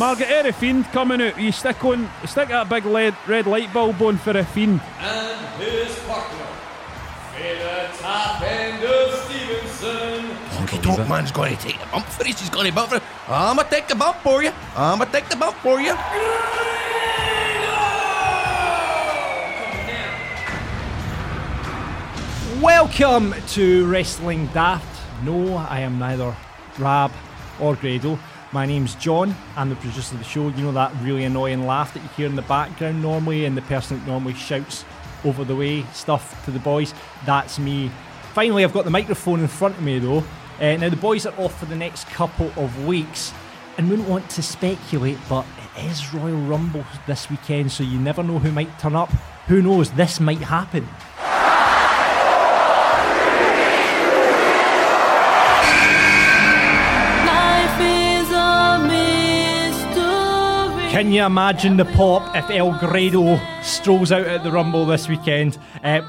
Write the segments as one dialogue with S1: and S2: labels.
S1: Margaret eh, Air Fiend coming out. You stick on, stick that big lead, red light bulb on for a Fiend.
S2: and his partner, Fela Top End of Stevenston.
S3: Honky Tonk Man's going to take the bump for us. He's going to bump for us. I'm going to take the bump for you. I'm going to take the bump for you.
S1: Welcome to Wrestling Daft. No, I am neither Rab or Grado. My name's John. I'm the producer of the show. You know that really annoying laugh that you hear in the background normally, and the person that normally shouts over the way stuff to the boys. That's me. Finally, I've got the microphone in front of me though. Uh, now the boys are off for the next couple of weeks, and wouldn't want to speculate, but it is Royal Rumble this weekend, so you never know who might turn up. Who knows? This might happen. Can you imagine the pop if El Grado strolls out at the Rumble this weekend? Uh,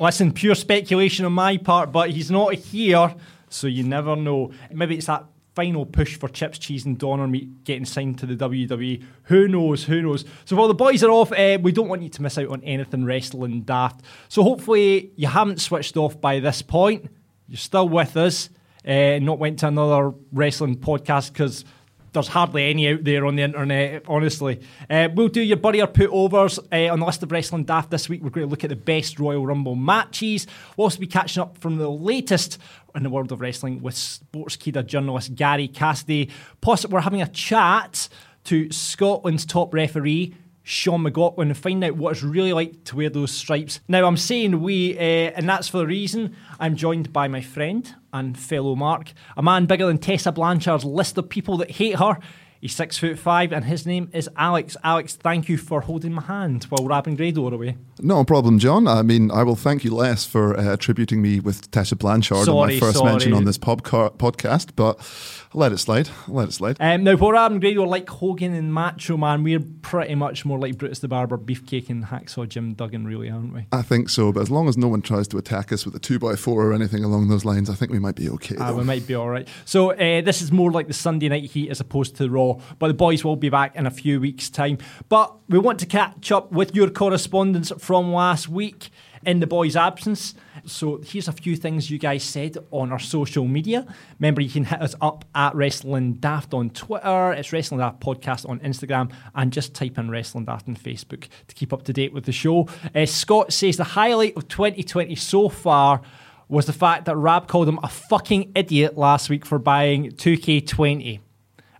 S1: listen, pure speculation on my part, but he's not here, so you never know. Maybe it's that final push for chips, cheese, and doner meat getting signed to the WWE. Who knows? Who knows? So while the boys are off, uh, we don't want you to miss out on anything wrestling daft. So hopefully you haven't switched off by this point. You're still with us. Uh, not went to another wrestling podcast because there's hardly any out there on the internet, honestly. Uh, we'll do your buddy or put overs uh, on the list of Wrestling Daft this week. We're going to look at the best Royal Rumble matches. We'll also be catching up from the latest in the world of wrestling with Sportskeeda journalist Gary Cassidy. Plus, we're having a chat to Scotland's top referee. Sean McLaughlin and find out what it's really like to wear those stripes. Now, I'm saying we, uh, and that's for a reason. I'm joined by my friend and fellow Mark, a man bigger than Tessa Blanchard's list of people that hate her. He's six foot five, and his name is Alex. Alex, thank you for holding my hand while and Grado are away.
S4: No problem, John. I mean, I will thank you less for uh, attributing me with Tessa Blanchard
S1: Sorry,
S4: my first
S1: sorry.
S4: mention on this podca- podcast, but I'll let it slide. I'll let it slide.
S1: Um, now, while and Grado are like Hogan and Macho Man, we're pretty much more like Brutus the Barber, Beefcake, and Hacksaw Jim Duggan, really, aren't we?
S4: I think so, but as long as no one tries to attack us with a 2x4 or anything along those lines, I think we might be okay. Though.
S1: we might be all right. So uh, this is more like the Sunday night heat as opposed to the Raw. But the boys will be back in a few weeks' time. But we want to catch up with your correspondence from last week in the boys' absence. So here's a few things you guys said on our social media. Remember, you can hit us up at Wrestling Daft on Twitter. It's Wrestling Daft Podcast on Instagram, and just type in Wrestling Daft on Facebook to keep up to date with the show. Uh, Scott says the highlight of 2020 so far was the fact that Rab called him a fucking idiot last week for buying 2K20.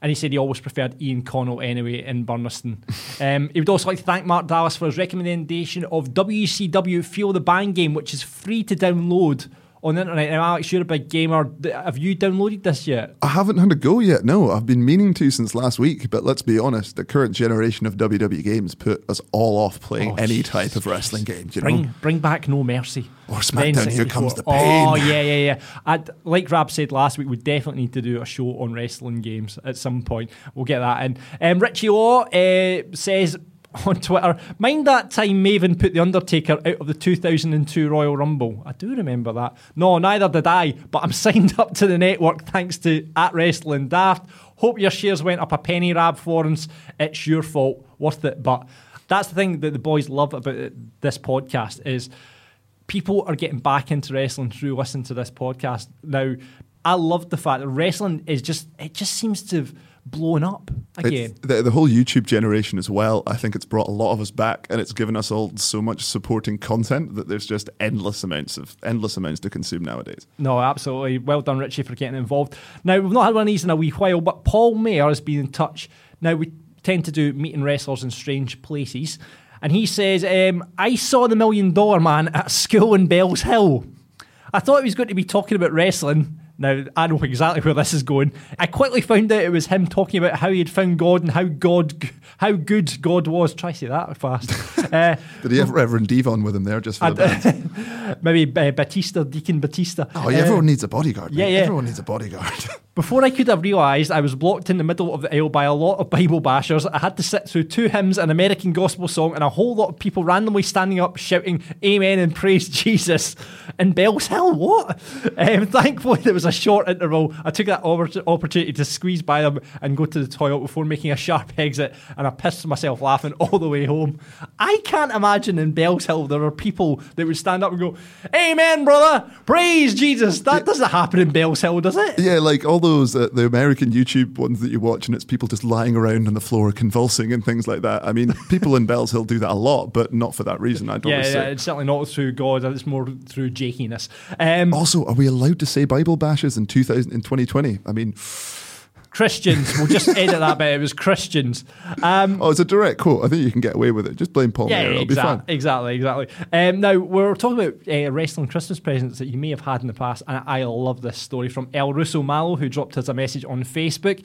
S1: And he said he always preferred Ian Connell anyway in Burniston. um, he would also like to thank Mark Dallas for his recommendation of WCW Feel the Bang game, which is free to download on the internet. Now, Alex, you're a big gamer. Have you downloaded this yet?
S4: I haven't had a go yet. No, I've been meaning to since last week. But let's be honest, the current generation of WWE games put us all off playing
S1: Oh,
S4: any type of wrestling game. You
S1: Bring
S4: know,
S1: bring back No Mercy.
S4: Or SmackDown, Here Comes the pain.
S1: Oh, yeah, yeah, yeah. I'd, like Rab said last week, we definitely need to do a show on wrestling games at some point. We'll get that in. Um, Richie Law uh, says on Twitter, mind that time Maven put The Undertaker out of the 2002 Royal Rumble. I do remember that. No, neither did I, but I'm signed up to the network thanks to at Wrestling Daft. Hope your shares went up a penny, Rab Florence. It's your fault. Worth it. But that's the thing that the boys love about this podcast is people are getting back into wrestling through listening to this podcast. Now, I love the fact that wrestling is just it just seems to have blown up again.
S4: The, the whole YouTube generation as well. I think it's brought a lot of us back, and it's given us all so much supporting content that there's just endless amounts of endless amounts to consume nowadays.
S1: No, absolutely. Well done, Richie, for getting involved. Now, we've not had one of these in a wee while, but Paul Mayer has been in touch. Now, we tend to do meeting wrestlers in strange places. And he says, um, I saw the Million Dollar Man at school in Bellshill. I thought he was going to be talking about wrestling. Now, I know exactly where this is going. I quickly found out it was him talking about how he had found God and how God, how good God was. Try to say that fast. uh,
S4: Did he have Reverend Devon with him there just for the band?
S1: maybe uh, Batista, Deacon Batista.
S4: Oh, yeah, everyone needs a bodyguard.
S1: yeah, yeah.
S4: Everyone needs a bodyguard.
S1: Before I could have realised I was blocked in the middle of the aisle by a lot of Bible bashers, I had to sit through two hymns, an American gospel song, and a whole lot of people randomly standing up shouting Amen and praise Jesus. In Bellshill, what? Um, thankfully, there was a short interval. I took that opportunity to squeeze by them and go to the toilet before making a sharp exit, and I pissed myself laughing all the way home. I can't imagine in Bells Hill there are people that would stand up and go, Amen, brother, praise Jesus. That doesn't happen in Bellshill, does it?
S4: yeah, like all those uh, the American YouTube ones that you watch, and it's people just lying around on the floor convulsing and things like that. I mean, people in Bellshill do that a lot, but not for that reason. I don't
S1: Yeah, yeah, it's certainly not through God. It's more through jakiness. Um,
S4: Also, are we allowed to say Bible bashes in 2000 in 2020? I mean,
S1: Christians. We'll just edit that bit. It was Christians. Um,
S4: oh, it's a direct quote. I think you can get away with it. Just blame Paul
S1: yeah,
S4: Mayer. It'll be fine.
S1: exactly, exactly, exactly. Um, now we're talking about uh, wrestling Christmas presents that you may have had in the past, and I love this story from El Russo Malo, who dropped us a message on Facebook.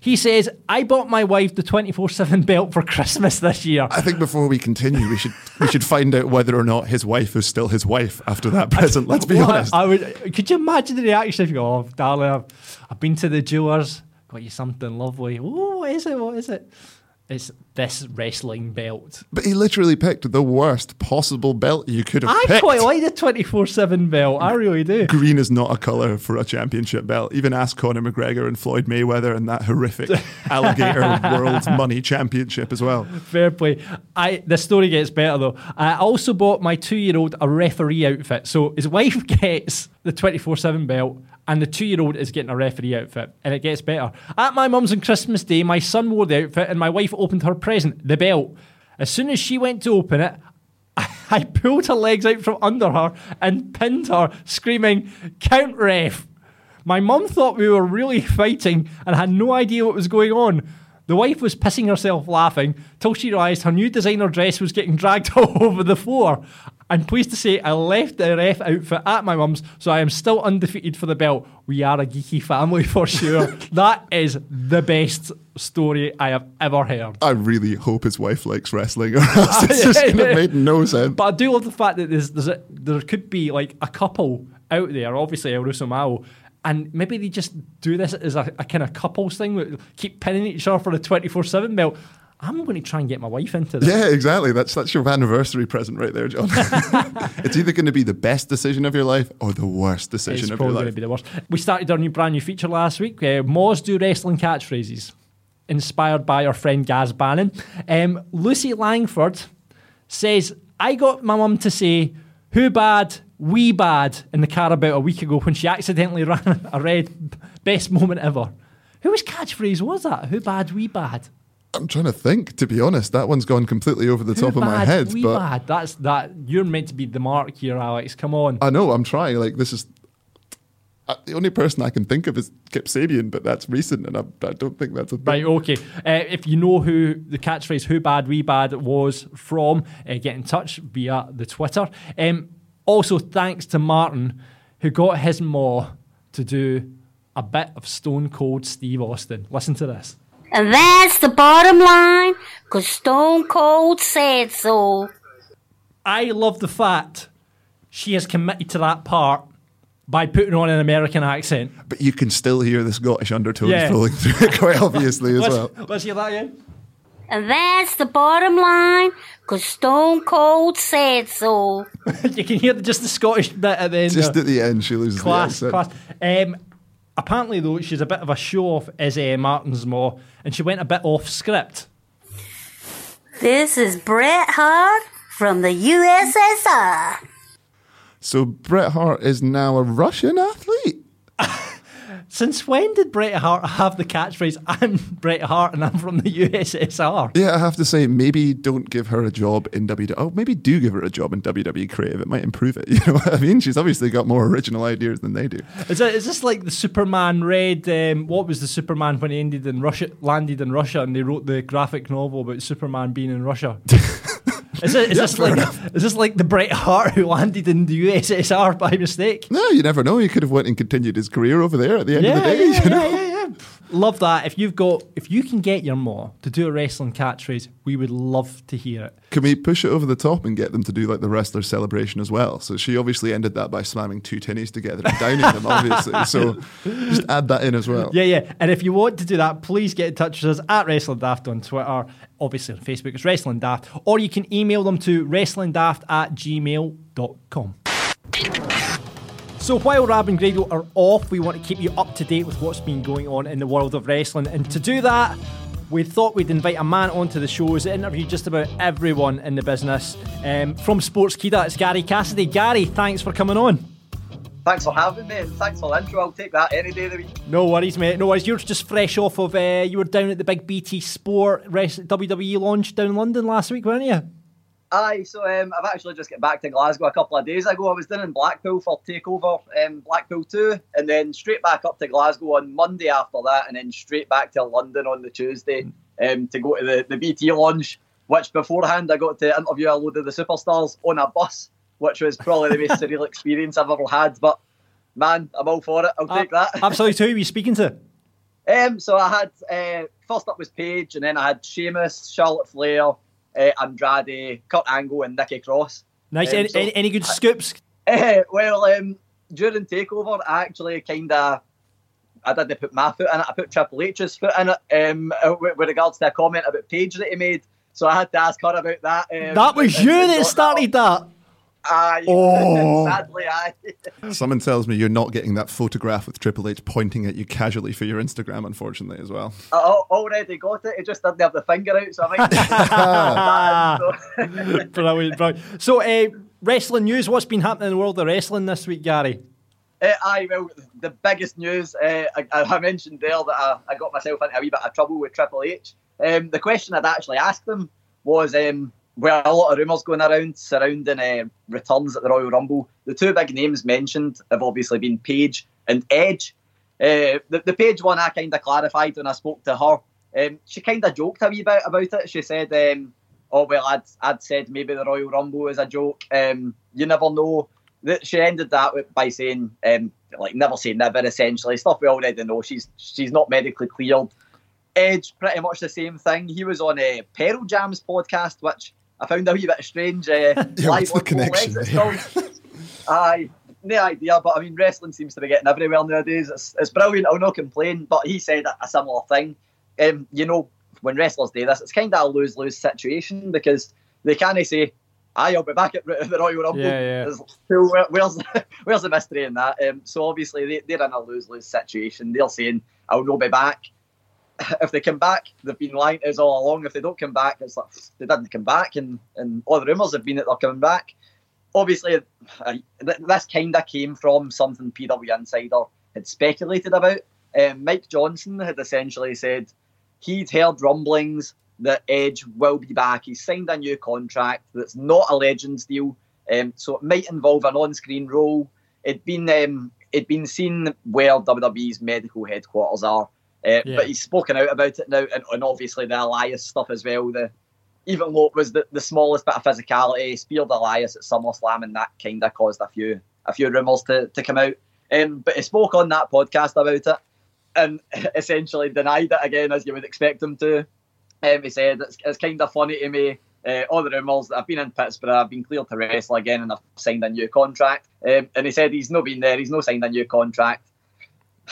S1: He says, "I bought my wife the twenty four seven belt for Christmas this year."
S4: I think before we continue, we should we should find out whether or not his wife is still his wife after that present. Let's be
S1: Well, I-
S4: honest.
S1: I, would. Could you imagine the reaction if you go, "Oh, darling, I've, I've been to the jewelers, got you something lovely." Oh, what is it? What is it? It's this wrestling belt.
S4: but he literally picked the worst possible belt you could have
S1: I
S4: picked.
S1: quite like the twenty four seven belt. I really do.
S4: Green is not a color for a championship belt. Even ask Conor McGregor and Floyd Mayweather and that horrific alligator world money championship as well.
S1: Fair play. I the story gets better though. I also bought my two year old a referee outfit. So his wife gets the twenty four seven belt. And the two year old is getting a referee outfit. And it gets better. At my mum's on Christmas Day, my son wore the outfit and my wife opened her present, the belt. As soon as she went to open it, I pulled her legs out from under her and pinned her, screaming, Count ref. My mum thought we were really fighting and had no idea what was going on. The wife was pissing herself laughing till she realised her new designer dress was getting dragged all over the floor. I'm pleased to say I left the ref outfit at my mum's, so I am still undefeated for the belt. We are a geeky family for sure. that is the best story I have ever heard.
S4: I really hope his wife likes wrestling, or else it's just going to make no sense.
S1: But I do love the fact that there's, there's a, there could be like a couple out there, obviously El Russo Malo, and maybe they just do this as a, a kind of couples thing, keep pinning each other for the 24 7 belt. I'm going to try and get my wife into this.
S4: Yeah, exactly. That's that's your anniversary present right there, John. it's either going to be the best decision of your life or the worst decision
S1: It's
S4: of your life.
S1: It's probably going to be the worst. We started our new brand new feature last week. Uh, Moz do wrestling catchphrases, inspired by our friend Gaz Bannon. Um, Lucy Langford says, "I got my mum to say, who bad, we bad, in the car about a week ago when she accidentally ran a red best moment ever." Whose catchphrase was that? Who bad, we bad.
S4: I'm trying to think. To be honest, that one's gone completely over the
S1: Who
S4: top of my head.
S1: we
S4: But
S1: bad. That's that. You're meant to be the mark here, Alex. Come on.
S4: I know I'm trying. Like this is uh, the only person I can think of is Kip Sabian, but that's recent, and I, I don't think that's a thing.
S1: Right, okay. Uh, if you know who the catchphrase "Who bad, we bad" was from, uh, get in touch via the Twitter. Um, also, thanks to Martin, who got his maw to do a bit of Stone Cold Steve Austin. Listen to this.
S5: And that's the bottom line, 'cause Stone Cold said so.
S1: I love the fact she has committed to that part by putting on an American accent.
S4: But you can still hear the Scottish undertones
S1: Yeah.
S4: flowing through it quite obviously as
S1: Let's,
S4: well.
S1: let's hear that again.
S5: And that's the bottom line, 'cause Stone Cold said so.
S1: you can hear just the Scottish bit at the end.
S4: Just at the end, she loses
S1: class,
S4: the accent.
S1: class. Um, apparently, though, she's a bit of a show off as uh, Martin's Maw, and she went a bit off script.
S5: This is Bret Hart from the USSR.
S4: So Bret Hart is now a Russian athlete.
S1: Since when did Bret Hart have the catchphrase, I'm Bret Hart and I'm from the USSR?
S4: Yeah, I have to say, maybe don't give her a job in WWE. Oh, maybe do give her a job in WWE Creative. It might improve it. You know what I mean? She's obviously got more original ideas than they do.
S1: Is, it, is this like the Superman Red? um, what was the Superman when he ended in Russia, landed in Russia and they wrote the graphic novel about Superman being in Russia? Is, it, is this like is this like the Bret Hart who landed in the USSR by mistake?
S4: No, you never know. He could have went and continued his career over there at the end
S1: Yeah,
S4: of the day.
S1: yeah,
S4: you know?
S1: Yeah. Love that. If you've got, if you can get your ma to do a wrestling catchphrase, we would love to hear it.
S4: Can we push it over the top and get them to do like the wrestler celebration as well? So she obviously ended that by slamming two tinnies together and downing them, obviously. So just add that in as well.
S1: Yeah, yeah. And if you want to do that, please get in touch with us at Wrestling Daft on Twitter. Obviously on Facebook, it's Wrestling Daft. Or you can email them to wrestlingdaft at gmail.com. So while Rab and Grado are off, we want to keep you up to date with what's been going on in the world of wrestling. And to do that, we thought we'd invite a man onto the show who's interviewed just about everyone in the business. Um, from Sportskeeda, it's Gary Cassidy. Gary, thanks for coming on.
S6: Thanks for having me, and thanks for the intro. I'll take that any day of the week.
S1: No worries, mate. No worries. You're just fresh off of uh, you were down at the big BT Sport WWE launch down in London last week, weren't you?
S6: Aye, so um, I've actually just got back to Glasgow a couple of days ago. I was down in Blackpool for Takeover um, Blackpool 2, and then straight back up to Glasgow on Monday after that, and then straight back to London on the Tuesday um, to go to the, the BT launch, which beforehand I got to interview a load of the superstars on a bus, which was probably the most surreal experience I've ever had. But man, I'm all for it. I'll take that.
S1: Absolutely. too. Who were you speaking to?
S6: Um, so I had uh, first up was Paige, and then I had Sheamus, Charlotte Flair, uh, Andrade, Kurt Angle, and Nikki Cross.
S1: Nice.
S6: Um,
S1: any,
S6: so-
S1: any, good scoops?
S6: Uh, well, um, during Takeover, I actually kind of I didn't put my foot in it. I put Triple H's foot in it um, with, with regards to a comment about Paige that he made. So I had to ask her about that. Um,
S1: That was you that started that.
S6: Aye.
S4: Oh.
S6: Sadly, aye.
S4: Someone tells me you're not getting that photograph with Triple H pointing at you casually for your Instagram, unfortunately, as well.
S6: I already got it. He just didn't have the finger out, so I might. so,
S1: brilliant, brilliant. So, uh, wrestling news. What's been happening in the world of wrestling this week, Gary?
S6: Uh, aye, well, the biggest news, uh, I, I mentioned there that I, I got myself into a wee bit of trouble with Triple H. Um, the question I'd actually asked them was, um, were a lot of rumours going around surrounding uh, returns at the Royal Rumble. The two big names mentioned have obviously been Paige and Edge. Uh, the, the Paige one I kind of clarified when I spoke to her. Um, she kind of joked a wee bit about it. She said, um, "Oh well, I'd, I'd said maybe the Royal Rumble is a joke. Um, you never know." She ended that by saying, um, like never say never. Essentially, stuff we already know. She's she's not medically cleared. Edge, pretty much the same thing. He was on a Pearl Jam's podcast, which I found a wee bit strange. Uh,
S4: Yeah, what's the
S6: live on Full
S4: connection
S6: Legs, it's
S4: there?
S6: called. Aye, no idea, but I mean, wrestling seems to be getting everywhere nowadays. It's, it's brilliant. I'll not complain. But he said a, a similar thing. Um, you know, when wrestlers do this, it's kind of a lose lose situation because they can't say, "Aye, I'll be back at the Royal Rumble."
S1: Yeah, yeah.
S6: Where- where's where's the mystery in that? Um, so obviously they, they're in a lose lose situation. They're saying, "I'll not be back." If they come back, they've been lying to us all along. If they don't come back, it's like they didn't come back, and and all the rumours have been that they're coming back obviously th- this kind of came from something PW Insider had speculated about. Um, Mike Johnson had essentially said he'd heard rumblings that Edge will be back. He's signed a new contract that's not a Legends deal, um, so it might involve an on-screen role. It'd been um, it'd been seen where WWE's medical headquarters are, uh,
S1: Yeah.
S6: but he's spoken out about it now, and, and obviously the Elias stuff as well. The even though it was the, the smallest bit of physicality, speared Elias at SummerSlam, and that kind of caused a few a few rumours to, to come out. Um, but he spoke on that podcast about it, and essentially denied it again, as you would expect him to. Um, he said it's, it's kind of funny to me. Uh, all the rumours that I've been in Pittsburgh, I've been cleared to wrestle again, and I've signed a new contract. Um, and he said he's not been there, he's not signed a new contract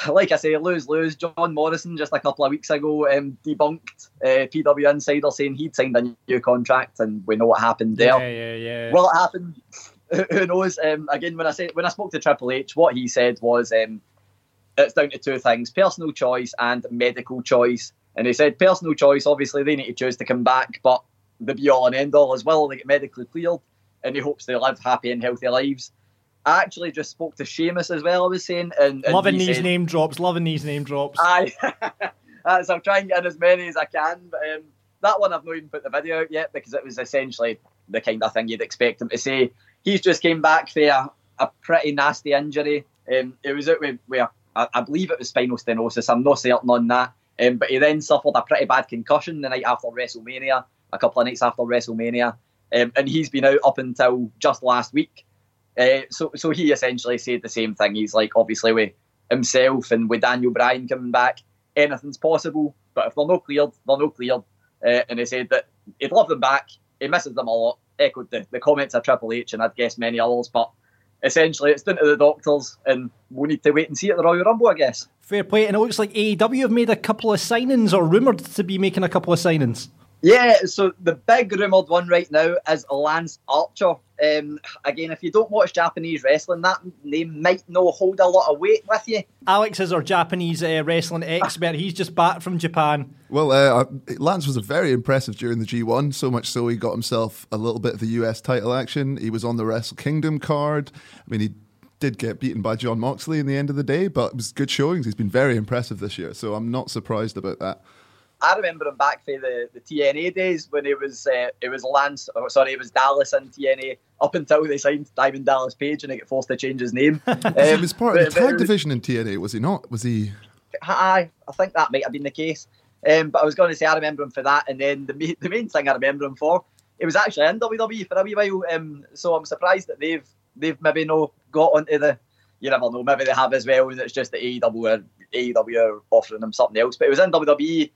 S6: like I say, lose lose. John Morrison just a couple of weeks ago um, debunked uh, PW Insider saying he'd signed a new contract, and we know what happened there.
S1: Yeah, yeah, yeah.
S6: Will it happen? Who knows? Um, again, when I say when I spoke to Triple H, what he said was um, it's down to two things: personal choice and medical choice. And he said personal choice. Obviously, they need to choose to come back, but the be all and end all is will they get medically cleared, and he hopes they live happy and healthy lives. I actually just spoke to Sheamus as well. I was saying, and, and
S1: loving these
S6: said-
S1: name drops. Loving these name drops.
S6: Aye. So I'll try and get in as many as I can. But um, that one I've not even put the video out yet because it was essentially the kind of thing you'd expect him to say. He's just came back for a, a pretty nasty injury. Um, it was out with, with I believe it was spinal stenosis. I'm not certain on that. Um, but he then suffered a pretty bad concussion the night after WrestleMania, a couple of nights after WrestleMania. um, and he's been out up until just last week. Uh, so, so he essentially said the same thing. He's like, obviously, with himself and with Daniel Bryan coming back, anything's possible. But if they're not cleared, they're not cleared. Uh, and he said that he'd love them back. He misses them a lot. Echoed the, the comments of Triple H and I'd guess many others. But essentially, it's down to the doctors, and we'll need to wait and see at the Royal Rumble, I guess.
S1: Fair play. And it looks like AEW have made a couple of signings or rumoured to be making a couple of signings.
S6: Yeah, so the big rumoured one right now is Lance Archer. Um, again, if you don't watch Japanese wrestling, that name might not hold a lot of weight with you.
S1: Alex is our Japanese uh, wrestling expert. He's just back from Japan.
S4: Well, uh, Lance was very impressive during the G1, so much so he got himself a little bit of the US title action. He was on the Wrestle Kingdom card. I mean, he did get beaten by John Moxley in the end of the day, but it was good showings. He's been very impressive this year, so I'm not surprised about that.
S6: I remember him back for the, the TNA days when it was uh, it was Lance, or sorry, it was Dallas in TNA up until they signed Diamond Dallas Page and he got forced to change his name. Um,
S4: he was part of the tag division in TNA, was he not? Was he?
S6: I I think that might have been the case. Um, but I was going to say I remember him for that, and then the the main thing I remember him for, it was actually in WWE for a wee while. Um, so I'm surprised that they've they've maybe no got onto the. You never know. Maybe they have as well, and it's just the AEW are, AEW are offering them something else. But it was in WWE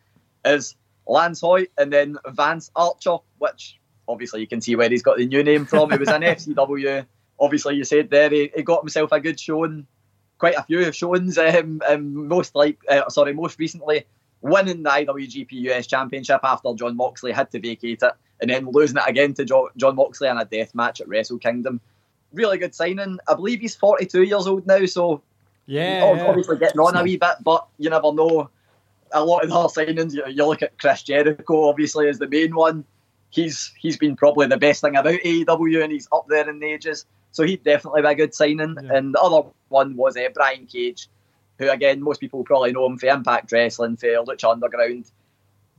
S6: as Lance Hoyt and then Vance Archer, which obviously you can see where he's got the new name from. It was an FCW. Obviously, you said there he, he, got himself a good showing, quite a few showings. Um, um, most like, uh, sorry, most recently winning the IWGP US Championship after John Moxley had to vacate it, and then losing it again to jo- John Moxley in a death match at Wrestle Kingdom. Really good signing. I believe he's 42 years old now, so
S1: yeah,
S6: obviously getting on a wee bit, but you never know a lot of the signings, you, you look at Chris Jericho, obviously, as the main one. He's he's been probably the best thing about AEW, and he's up there in the ages. So he'd definitely be a good signing. Yeah. And the other one was uh, Brian Cage, who again most people probably know him for Impact Wrestling, for Lucha Underground.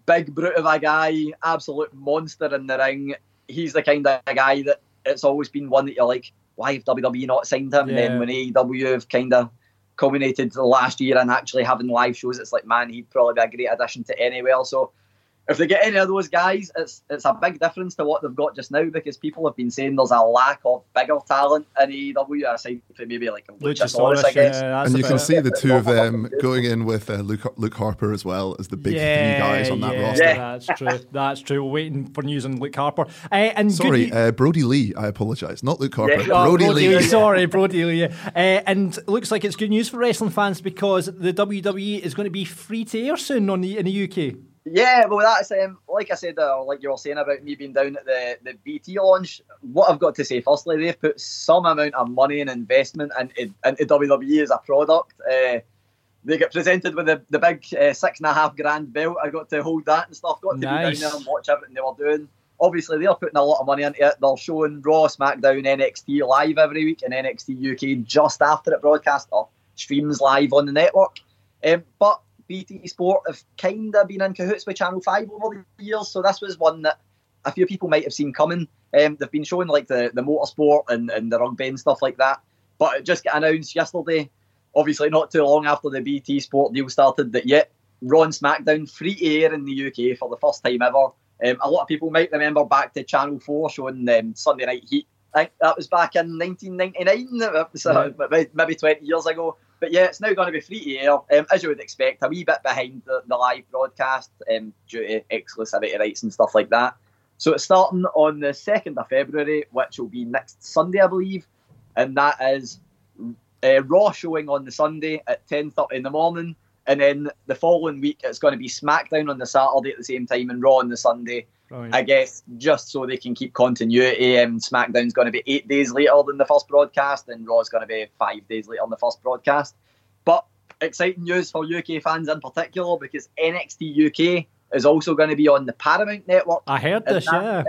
S6: Big brute of a guy, absolute monster in the ring. He's the kind of guy that it's always been one that you're like, why have WWE not signed him? Yeah. And then when AEW have kind of culminated the last year and actually having live shows, it's like, man, he'd probably be a great addition to anywhere. So if they get any of those guys, it's it's a big difference to what they've got just now because people have been saying there's a lack of bigger talent in AEW aside from maybe like Luchasaurus, I guess.
S4: Yeah, and you can see the two of them going in with uh, Luke Luke Harper as well as the big
S1: yeah,
S4: three guys on that
S1: yeah,
S4: roster.
S1: That's true. That's true. We're waiting for news on Luke Harper. Uh, and
S4: sorry,
S1: good,
S4: uh, Brodie Lee. I apologise, not Luke Harper.
S1: Oh,
S4: Brody,
S1: Brody,
S4: Lee.
S1: Sorry, Brodie Lee. Uh, and looks like it's good news for wrestling fans because the WWE is going to be free to air soon on the, in the UK.
S6: Yeah, well, that's um, like I said, uh, like you were saying about me being down at the, the BT launch. What I've got to say, firstly, they've put some amount of money and investment into, into WWE as a product. Uh, they get presented with the, the big uh, six and a half grand belt. I got to hold that and stuff. Got to
S1: nice.
S6: be down there and watch everything they were doing. Obviously, they're putting a lot of money into it. They're showing Raw, SmackDown, NXT live every week, and NXT UK just after it broadcast or streams live on the network. Um, but BT Sport have kind of been in cahoots with Channel 5 over the years, so this was one that a few people might have seen coming. Um, they've been showing like the, the motorsport and, and the rugby and stuff like that, but it just got announced yesterday, obviously not too long after the BT Sport deal started, that yet Raw and SmackDown free air in the UK for the first time ever. Um, a lot of people might remember back to Channel 4 showing um, Sunday Night Heat. I think that was back in 1999, so yeah. maybe 20 years ago. But yeah, it's now going to be free to air, um, as you would expect, a wee bit behind the, the live broadcast um, due to exclusivity rights and stuff like that. So it's starting on the 2nd of February, which will be next Sunday, I believe. And that is uh, Raw showing on the Sunday at 10.30 in the morning. And then the following week, it's going to be SmackDown on the Saturday at the same time and Raw on the Sunday.
S1: Right.
S6: I guess just so they can keep continuity. Um, SmackDown's going to be eight days later than the first broadcast, and Raw's going to be five days later than the first broadcast. But exciting news for UK fans in particular because NXT UK is also going to be on the Paramount network.
S1: I heard this, yeah.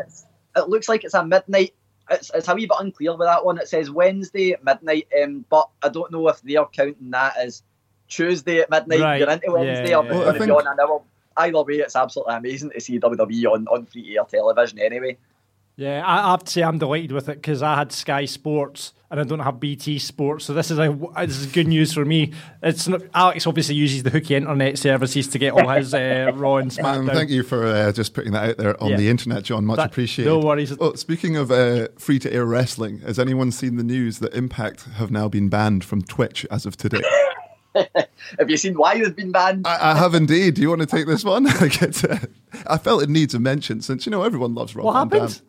S6: It looks like it's a midnight. It's, it's a wee bit unclear with that one. It says Wednesday at midnight, um, but I don't know if they're counting that as Tuesday at midnight.
S1: Right.
S6: You're into Wednesday,
S1: Yeah,
S6: or
S1: yeah.
S4: Well, I
S6: going to be
S4: think-
S6: on an hour. Either way, it's absolutely amazing to see WWE on, on free to air television anyway.
S1: Yeah, I I have to say I'm delighted with it because I had Sky Sports and I don't have BT Sports, so this is a this is good news for me. It's not, Alex obviously uses the hooky internet services to get all his uh, Raw and SmackDown.
S4: Um, thank you for uh, just putting that out there on
S1: Yeah.
S4: the internet, John. Much
S1: That-
S4: appreciated.
S1: no worries.
S4: Oh, speaking of uh, free to air wrestling, has anyone seen the news that Impact have now been banned from Twitch as of today?
S6: Have you seen why they've been banned?
S4: I, I have indeed. Do you want to take this one? I. To, I felt it needs a mention since you know everyone loves Rob.
S1: What
S4: Van
S1: happened?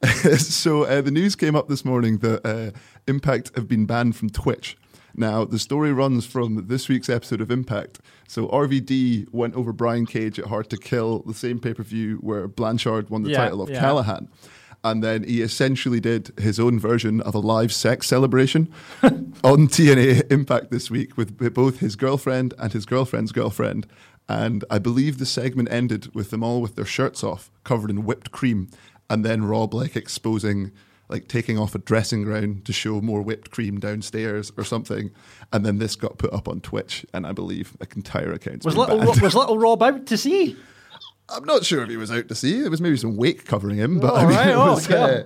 S4: so uh, the news came up this morning that uh, Impact have been banned from Twitch. Now the story runs from this week's episode of Impact. So RVD went over Brian Cage at Hard to Kill, the same pay per view where Blanchard won the
S1: Yeah,
S4: title of
S1: yeah.
S4: Callihan. And then he essentially did his own version of a live sex celebration on TNA Impact this week with both his girlfriend and his girlfriend's girlfriend. And I believe the segment ended with them all with their shirts off, covered in whipped cream, and then Rob like exposing, like taking off a dressing gown to show more whipped cream downstairs or something. And then this got put up on Twitch, and I believe an entire account
S1: Was little Ro- was little Rob out to see?
S4: I'm not sure if he was out to see. There was maybe some wake covering him, but
S1: Oh,
S4: I mean,
S1: right.
S4: it
S1: Oh, yeah.
S4: uh,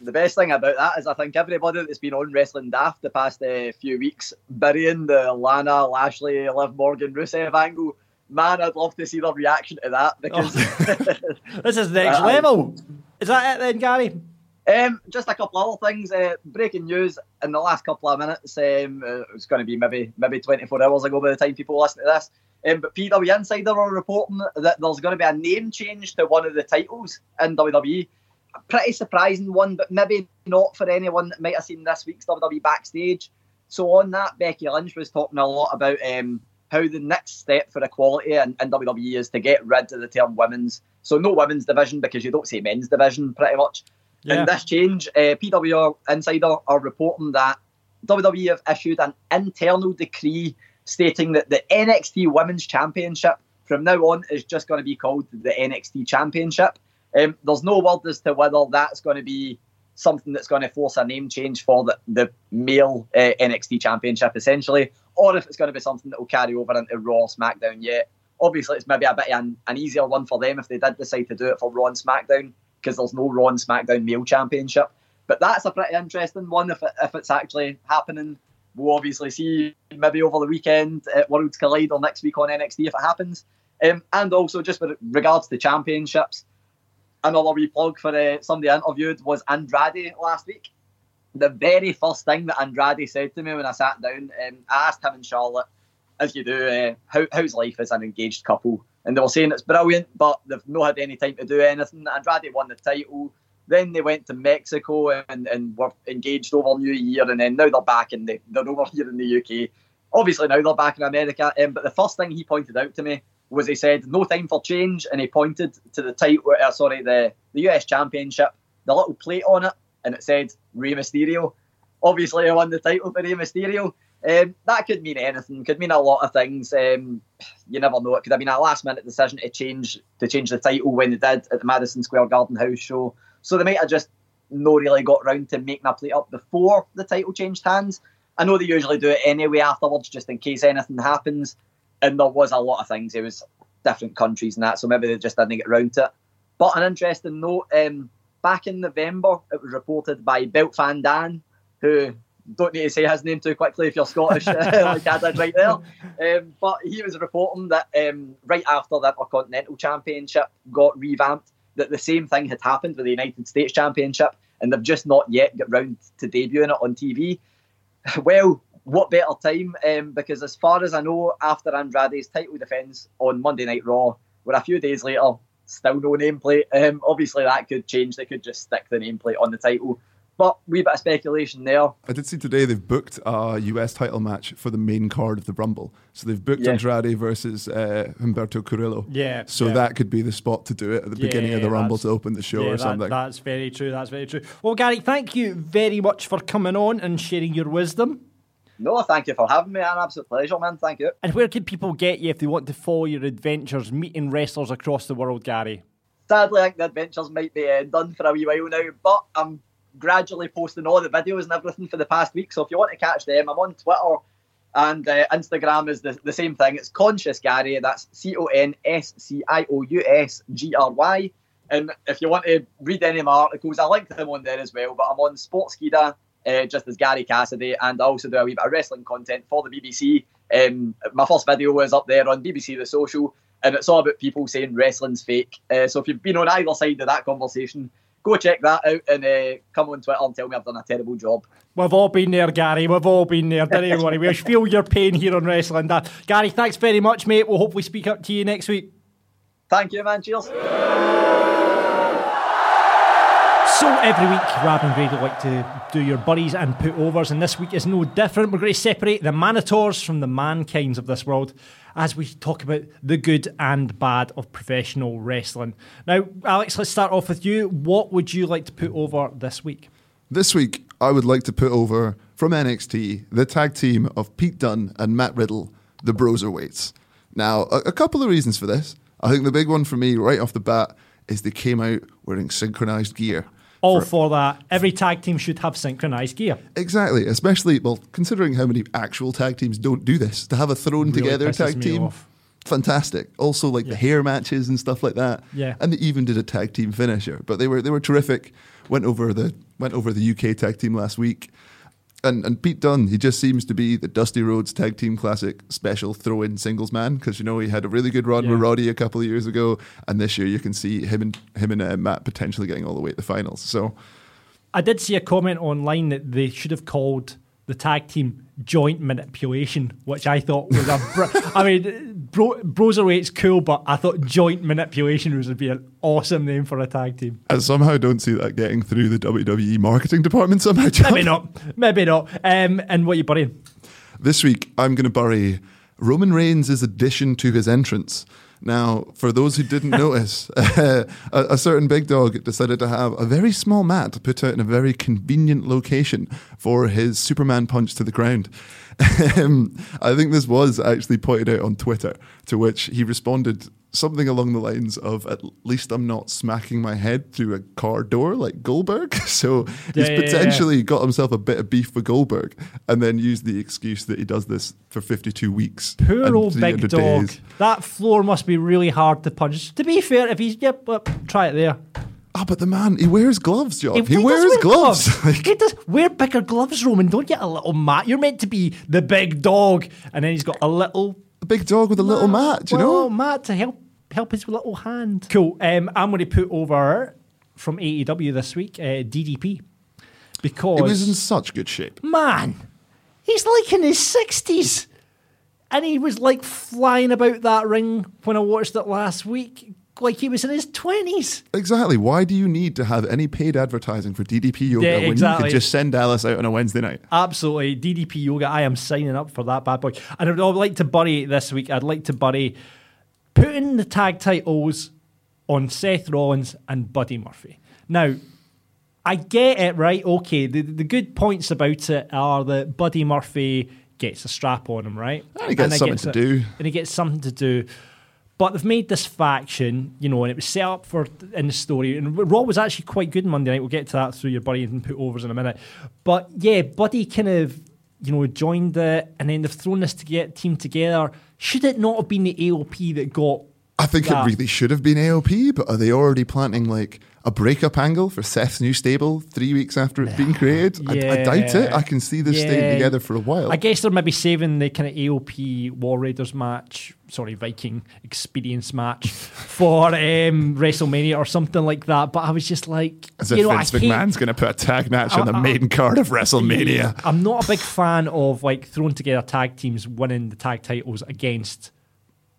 S6: The best thing about that is I think everybody that's been on Wrestling Daft the past uh, few weeks, burying the Lana, Lashley, Liv Morgan, Rusev angle, man, I'd love to see their reaction to that because
S1: This is next level. Is that it then, Gary?
S6: Um, just a couple of other things. Uh, breaking news in the last couple of minutes. Um, uh, it's going to be maybe maybe 24 hours ago by the time people listen to this. Um, but PW Insider are reporting that there's going to be a name change to one of the titles in WWE. A pretty surprising one, but maybe not for anyone that might have seen this week's WWE backstage. So on that, Becky Lynch was talking a lot about um, how the next step for equality in, in WWE is to get rid of the term women's. So no women's division because you don't say men's division pretty much.
S1: Yeah.
S6: In this change, uh, PW Insider are reporting that WWE have issued an internal decree stating that the NXT Women's Championship from now on is just going to be called the NXT Championship. Um, there's no word as to whether that's going to be something that's going to force a name change for the, the male uh, NXT Championship, essentially, or if it's going to be something that will carry over into Raw, SmackDown yet. Obviously, it's maybe a bit an, an easier one for them if they did decide to do it for Raw and SmackDown, because there's no Raw and SmackDown male championship. But that's a pretty interesting one if, it, if it's actually happening. We'll obviously see maybe over the weekend at Worlds Collide or next week on NXT if it happens. Um, and also, just with regards to championships, another wee plug for uh, somebody I interviewed was Andrade last week. The very first thing that Andrade said to me when I sat down, um, I asked him and Charlotte, as you do, uh, how, how's life as an engaged couple? And they were saying it's brilliant, but they've not had any time to do anything. Andrade won the title. Then they went to Mexico and, and were engaged over New Year, and then now they're back and they, they're over here in the UK. Obviously now they're back in America. Um, but the first thing he pointed out to me was he said no time for change, and he pointed to the title, uh, sorry, the the US Championship, the little plate on it, and it said Rey Mysterio. Obviously, I won the title for Rey Mysterio. Um, that could mean anything. Could mean a lot of things. Um, you never know. It could have been a last minute decision to change to change the title when they did at the Madison Square Garden house show. So they might have just no really got round to making a plate up before the title changed hands. I know they usually do it anyway afterwards, just in case anything happens. And there was a lot of things. It was different countries and that, so maybe they just didn't get round to it. But an interesting note: um, back in November, it was reported by Belt Van Dan, who don't need to say his name too quickly if you're Scottish, like I did right there. Um, but he was reporting that um, right after the Intercontinental Championship got revamped, that the same thing had happened with the United States Championship, and they've just not yet got round to debuting it on TV. Well, what better time? Um, because as far as I know, after Andrade's title defence on Monday Night Raw, we're a few days later, still no nameplate. Um, obviously, that could change. They could just stick the nameplate on the title. But wee bit of speculation there.
S4: I did see today they've booked a US title match for the main card of the Rumble. So they've booked
S6: Yeah.
S4: Andrade versus uh, Humberto Carrillo.
S1: Yeah,
S4: So
S1: yeah.
S4: that could be the spot to do it at the beginning of the Rumble to open the show
S1: yeah,
S4: or
S1: that-
S4: something.
S1: that's very true. That's very true. Well, Gary, thank you very much for coming on and sharing your wisdom.
S6: No, thank you for having me. An absolute pleasure, man. Thank you.
S1: And where can people get you if they want to follow your adventures meeting wrestlers across the world, Gary?
S6: Sadly, I think the adventures might be uh, done for a wee while now, but I'm gradually posting all the videos and everything for the past week. So if you want to catch them, I'm on Twitter and uh, Instagram is the, the same thing. It's Conscious Gary. That's C O N S C I O U S G R Y. And if you want to read any of my articles, I link them on there as well. But I'm on Sportskeeda, uh, just as Gary Cassidy, and I also do a wee bit of wrestling content for the BBC. Um, my first video was up there on BBC The Social, and it's all about people saying wrestling's fake. Uh, so if you've been on either side of that conversation, go check that out and uh, come on Twitter and tell me I've done a terrible job.
S1: We've all been there, Gary. We've all been there. Don't you worry. We feel your pain here on Wrestling Daft. Gary, thanks very much, mate. We'll hopefully speak up to you next week.
S6: Thank you, man. Cheers.
S1: So every week, Rab and Grado like to do your buddies and put overs, and this week is no different. We're going to separate the manitors from the mankinds of this world as we talk about the good and bad of professional wrestling. Now, Alex, let's start off with you. What would you like to put over this week?
S4: This week, I would like to put over from NXT the tag team of Pete Dunne and Matt Riddle, the Broserweights. Now, a, a couple of reasons for this. I think the big one for me, right off the bat, is they came out wearing synchronized gear.
S1: All for, that. Every tag team should have synchronized gear.
S4: Exactly, especially well, considering how many actual tag teams don't do this. To have a thrown
S1: Really
S4: together tag team,
S1: off.
S4: fantastic. Also, like the hair matches and stuff like that.
S1: Yeah.
S4: and they even did a tag team finisher. But they were they were terrific. Went over the went over the UK tag team last week. And, and Pete Dunne, he just seems to be the Dusty Rhodes Tag Team Classic special throw in singles man because you know he had a really good run with Roddy a couple of years ago, and this year you can see him and him and uh, Matt potentially getting all the way to the finals. So
S1: I did see a comment online that they should have called the tag team joint manipulation, which I thought was a. Br- I mean, bro- Broserweight's cool, but I thought joint manipulation was would be an awesome name for a tag team.
S4: I somehow don't see that getting through the WWE marketing department somehow. John.
S1: Maybe not. Maybe not. Um, and what are you burying?
S4: This week, I'm going to bury Roman Reigns' addition to his entrance. Now, for those who didn't notice, uh, a, a certain big dog decided to have a very small mat put out in a very convenient location for his Superman punch to the ground. Um, I think this was actually pointed out on Twitter, to which he responded something along the lines of "At least I'm not smacking my head through a car door like Goldberg." So he's
S1: Yeah, yeah, yeah.
S4: potentially got himself a bit of beef with Goldberg, and then used the excuse that he does this for 52 weeks.
S1: Poor old big dog.
S4: days.
S1: That floor must be really hard to punch. To be fair, if he's yep, yep try it there.
S4: Ah, but the man, he wears gloves, John.
S1: If
S4: He, wears
S1: wear
S4: gloves. Like,
S1: he does wear bigger gloves, Roman. Don't get a little mat. You're meant to be the big dog, and then he's got a little
S4: a big dog with a little mat, you
S1: well,
S4: know?
S1: mat to help help his little hand. Cool. Um, I'm going to put over from AEW this week uh, DDP because
S4: He was in such good shape.
S1: man, he's like in his sixties, and he was like flying about that ring when I watched it last week, like he was in his twenties.
S4: Exactly. Why do you need to have any paid advertising for DDP yoga
S1: Yeah,
S4: when you
S1: exactly.
S4: could just send Alice out on a Wednesday night?
S1: Absolutely. DDP Yoga, I am signing up for that bad boy. And I'd, like to bury this week, I'd like to bury putting the tag titles on Seth Rollins and Buddy Murphy. Now, I get it, right? Okay, the, the good points about it are that Buddy Murphy gets a strap on him, right?
S4: And he gets something to
S1: a-
S4: do.
S1: And he gets something to do. But they've made this faction, you know, and it was set up for in the story. And Raw was actually quite good Monday night. We'll get to that through your buddy and put overs in a minute. But yeah, Buddy kind of, you know, joined it, and then they've thrown this to get team together. Should it not have been the AOP that got?
S4: I think
S1: that?
S4: it really should have been AOP, but are they already planting like a breakup angle for Seth's new stable three weeks after it's been created? I, I doubt it. I can see this staying together for a while.
S1: I guess they're maybe saving the kind of AOP War Raiders match, sorry, Viking experience match for um, WrestleMania or something like that. But I was just like,
S4: As
S1: you
S4: if
S1: know,
S4: Vince
S1: I
S4: McMahon's going to put a tag match on the
S1: I- I-
S4: main card of WrestleMania.
S1: I'm not a big fan of like throwing together tag teams winning the tag titles against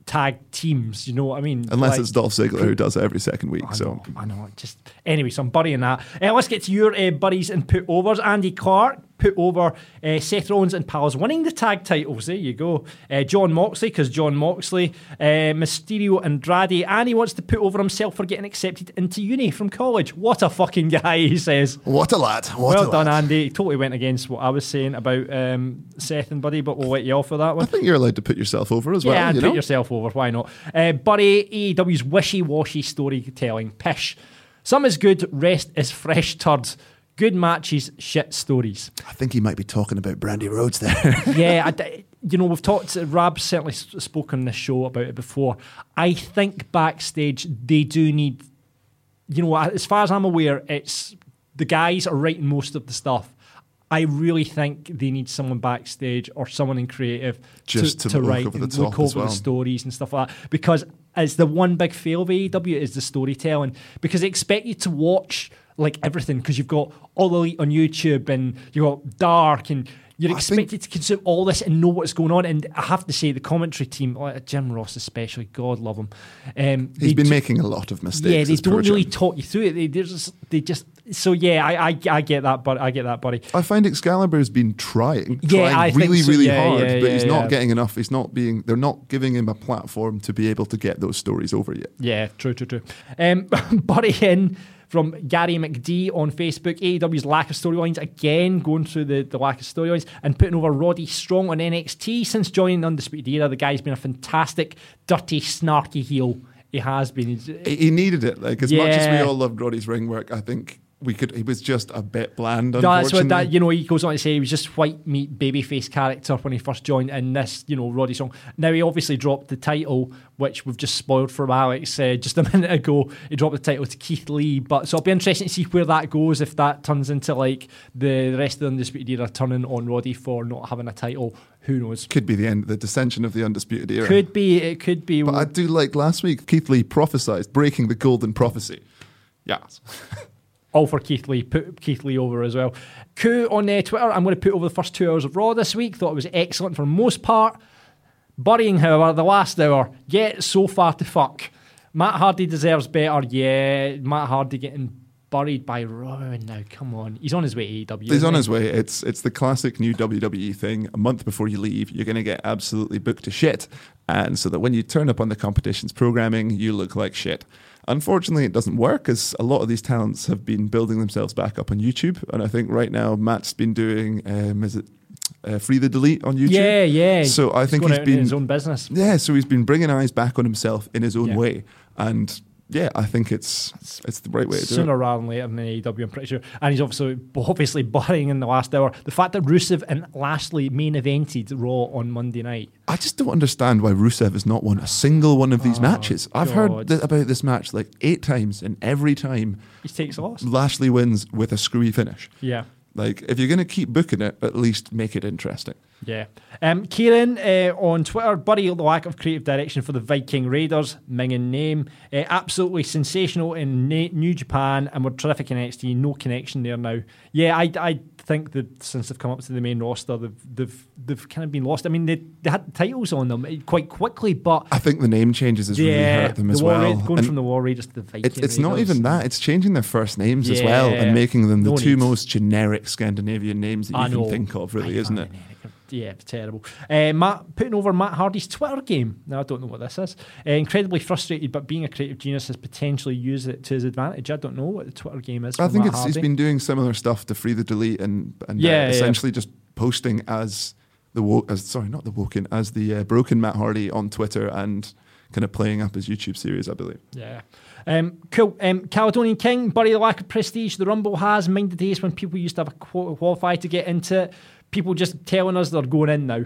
S1: tag teams. You know what I mean?
S4: Unless
S1: Like-
S4: it's Dolph Ziggler who does it every second week.
S1: I
S4: So
S1: know, I know. Just anyway, so I'm burying that. Uh, let's get to your uh, buddies and put overs. Andy Clark put over uh, Seth Rollins and Pals winning the tag titles. There you go. Uh, John Moxley because John Moxley, uh, Mysterio, Andrade, and he wants to put over himself for getting accepted into uni from college. What a fucking guy, he says.
S4: what a lad! What
S1: well
S4: a
S1: done,
S4: lad.
S1: Andy. Totally went against what I was saying about um, Seth and Buddy, but we'll let you off for that one.
S4: I think you're allowed to put yourself over as well.
S1: Yeah,
S4: you
S1: put
S4: know?
S1: yourself over. Why not? Uh, Buddy, AEW's wishy-washy storytelling. Pish. Some is good, rest is fresh turds. Good matches, shit stories.
S4: I think he might be talking about Brandi Rhodes there.
S1: yeah, I you know, we've talked, Rab's certainly spoken on this show about it before. I think backstage they do need you know, as far as I'm aware, it's the guys are writing most of the stuff. I really think they need someone backstage or someone in creative
S4: Just to look
S1: write
S4: over the
S1: and look over
S4: well.
S1: the stories and stuff like that. Because it's the one big fail of AEW is the storytelling. Because they expect you to watch like everything because you've got all elite on YouTube and you've got dark and you're
S4: I think-
S1: expected to consume all this and know what's going on. And I have to say, the commentary team, like Jim Ross especially, God love him. Um,
S4: He's been
S1: ju-
S4: making a lot of mistakes.
S1: yeah, they don't really talk you through it. They, just, they just. So yeah, I, I, I get that, but I get that, buddy.
S4: I find Excalibur's been trying,
S1: Yeah,
S4: trying really,
S1: so.
S4: really
S1: Yeah,
S4: hard,
S1: yeah,
S4: but he's not getting enough. He's not being. They're not giving him a platform to be able to get those stories over yet.
S1: Yeah, true, true, true. Um, Buddy in from Gary McD on Facebook. AEW's lack of storylines again, going through the, the lack of storylines and putting over Roddy Strong on NXT since joining the Undisputed Era. The guy's been a fantastic, dirty, snarky heel. He has been.
S4: He, he needed it. Like as much as we all loved Roddy's ring work, I think we could. He was just a bit bland.
S1: That's what that you know. He goes on to say he was just white meat babyface character when he first joined in this, you know, Roddy song. Now he obviously dropped the title, which we've just spoiled from Alex uh, just a minute ago. He dropped the title to Keith Lee, but so it'll be interesting to see where that goes if that turns into like the rest of the undisputed era turning on Roddy for not having a title. Who knows?
S4: could be the end, the dissension of the undisputed era.
S1: Could be. It could be.
S4: But I do like last week. Keith Lee prophesized breaking the golden prophecy. Yes.
S1: all for Keith Lee. Put Keith Lee over as well. Coup on uh, Twitter. I'm going to put over the first two hours of Raw this week. Thought it was excellent for most part. Burying, however, the last hour. Get so far to fuck. Matt Hardy deserves better. Yeah, Matt Hardy getting buried by Rowan now. Come on, he's on his way to AEW.
S4: He's on
S1: he?
S4: his way. It's it's the classic new WWE thing. A month before you leave, you're going to get absolutely booked to shit, and so that when you turn up on the competition's programming, you look like shit. Unfortunately, it doesn't work as a lot of these talents have been building themselves back up on YouTube, and I think right now Matt's been doing um, is it uh, free the delete on YouTube?
S1: Yeah, yeah.
S4: So I think he's
S1: out in
S4: been
S1: his own business.
S4: yeah, so he's been bringing eyes back on himself in his own
S1: Yeah.
S4: way, and yeah, I think it's it's the right way to do it.
S1: Sooner rather than later in AEW, I'm pretty sure. And he's obviously obviously burying in the last hour. The fact that Rusev and Lashley main evented Raw on Monday night.
S4: I just don't understand why Rusev has not won a single one of these oh, matches. I've heard
S1: Oh,
S4: th- about this match like eight times, and every time
S1: He takes a loss.
S4: Lashley wins with a screwy finish.
S1: Yeah.
S4: Like, if you're going to keep booking it, at least make it interesting.
S1: Yeah. Um, Kieran uh, on Twitter, buddy, the lack of creative direction for the Viking Raiders, Mingin name. Uh, absolutely sensational in New Japan and we're terrific in NXT. No connection there now. Yeah, I, I think that since they've come up to the main roster, they've they've, they've kind of been lost. I mean, they, they had titles on them eh, quite quickly, but
S4: I think the name changes has really hurt them
S1: the
S4: as well.
S1: Raid- going
S4: And
S1: from the War Raiders to the Viking
S4: it's, it's not even that, it's changing their first names as well and making them the
S1: No
S4: two
S1: need.
S4: most generic Scandinavian names that
S1: I
S4: you can
S1: know.
S4: think of, really,
S1: I
S4: isn't it?
S1: even- Yeah, terrible. Uh, Matt putting over Matt Hardy's Twitter game. Now I don't know what this is. Uh, incredibly frustrated, but being a creative genius has potentially used it to his advantage. I don't know what the Twitter game is.
S4: I think
S1: Matt
S4: it's, he's
S1: Hardy.
S4: been doing similar stuff to free the delete and, and uh,
S1: Yeah, yeah.
S4: essentially just posting as the wo- as sorry not the woken as the uh, broken Matt Hardy on Twitter and kind of playing up his YouTube series, I believe.
S1: Yeah. Um, cool. Um, Caledonian King, bury the lack of prestige the Rumble has. Mind the days when people used to have a qual- qualify to get into it. People just telling us they're going in now.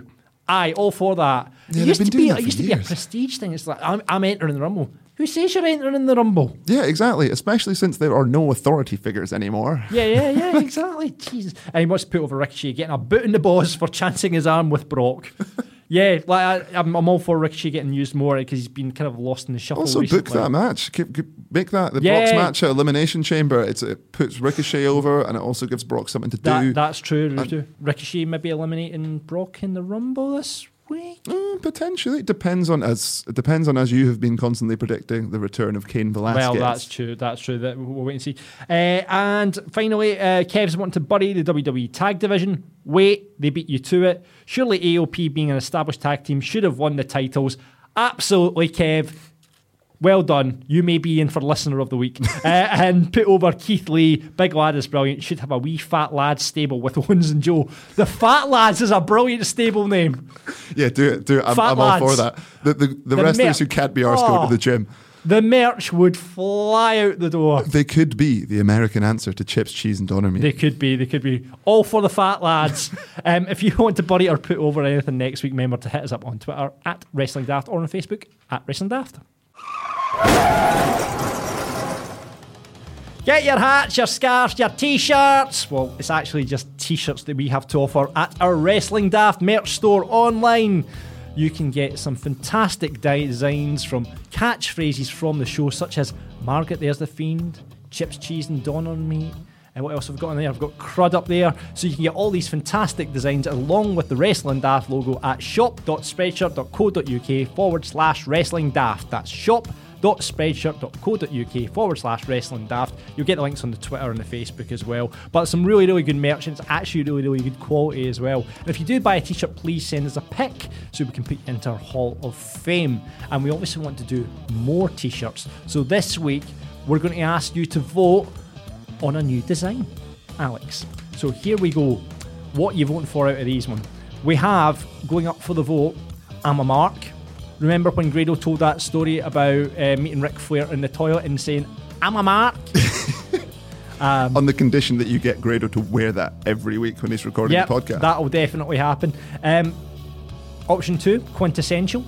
S1: Aye, all for that.
S4: Yeah,
S1: it used to be. It used to be a prestige thing. It's like I'm, I'm entering the Rumble. Who says you're entering in the Rumble?
S4: Yeah, exactly. Especially since there are no authority figures anymore.
S1: Yeah, yeah, yeah, exactly. Jesus. And he must put over Ricochet getting a boot in the balls for chancing his arm with Brock. yeah, like I, I'm, I'm all for Ricochet getting used more eh, because he's been kind of lost in the shuffle.
S4: Also,
S1: recently.
S4: book that match. Keep, keep- make that the
S1: Yeah.
S4: Brock's match at Elimination Chamber. It's, it puts Ricochet over, and it also gives Brock something to do.
S1: That's true. Rudo. Ricochet maybe eliminating Brock in the Rumble this
S4: Mm, potentially, it depends on as it depends on as you have been constantly predicting the return of Cain Velasquez.
S1: Well, that's true. That's true. That we'll wait and see. Uh, and finally, uh, Kev's wanting to bury the WWE Tag Division. Wait, they beat you to it. Surely AOP, being an established tag team, should have won the titles. Absolutely, Kev. Well done. You may be in for listener of the week. uh, and put over Keith Lee. Big lad is brilliant. Should have a wee fat lad stable with Owens and Joe. The Fat Lads is a brilliant stable name.
S4: yeah. Do it, do it. I'm, I'm all for that. The the, the,
S1: The
S4: wrestlers
S1: mer-
S4: who can't be arsed go
S1: Oh.
S4: to the gym.
S1: The merch would fly out the door.
S4: They could be the American answer to chips, cheese, and doner meat.
S1: They could be. They could be. All for the fat lads. um, if you want to bury or put over anything next week, remember to hit us up on Twitter at Wrestling Daft or on Facebook at Wrestling Daft. Get your hats, your scarves, your t shirts. Well, it's actually just t shirts that we have to offer at our Wrestling Daft merch store online. You can get some fantastic designs from catchphrases from the show, such as Margaret, there's the fiend, chips, cheese, and dawn on me. And what else have we got on there? I've got Crud up there. So you can get all these fantastic designs along with the Wrestling Daft logo at shop.spreadshirt.co.uk forward slash wrestling daft. That's shop shop.spreadshirt.co.uk forward slash wrestling daft. You'll get the links on the Twitter and the Facebook as well. But some really, really good merch it's actually really, really good quality as well. And if you do buy a t shirt, please send us a pic so we can put you into our Hall of Fame. And we obviously want to do more t shirts. So this week, we're going to ask you to vote on a new design, Alex. So here we go. What you voting for out of these one? We have going up for the vote. I'm a mark. Remember when Grado told that story about uh, meeting Ric Flair in the toilet and saying, "I'm a mark."
S4: On the condition that you get Grado to wear that every week when he's recording
S1: yep,
S4: the podcast.
S1: that will definitely happen. Um, option two, quintessential,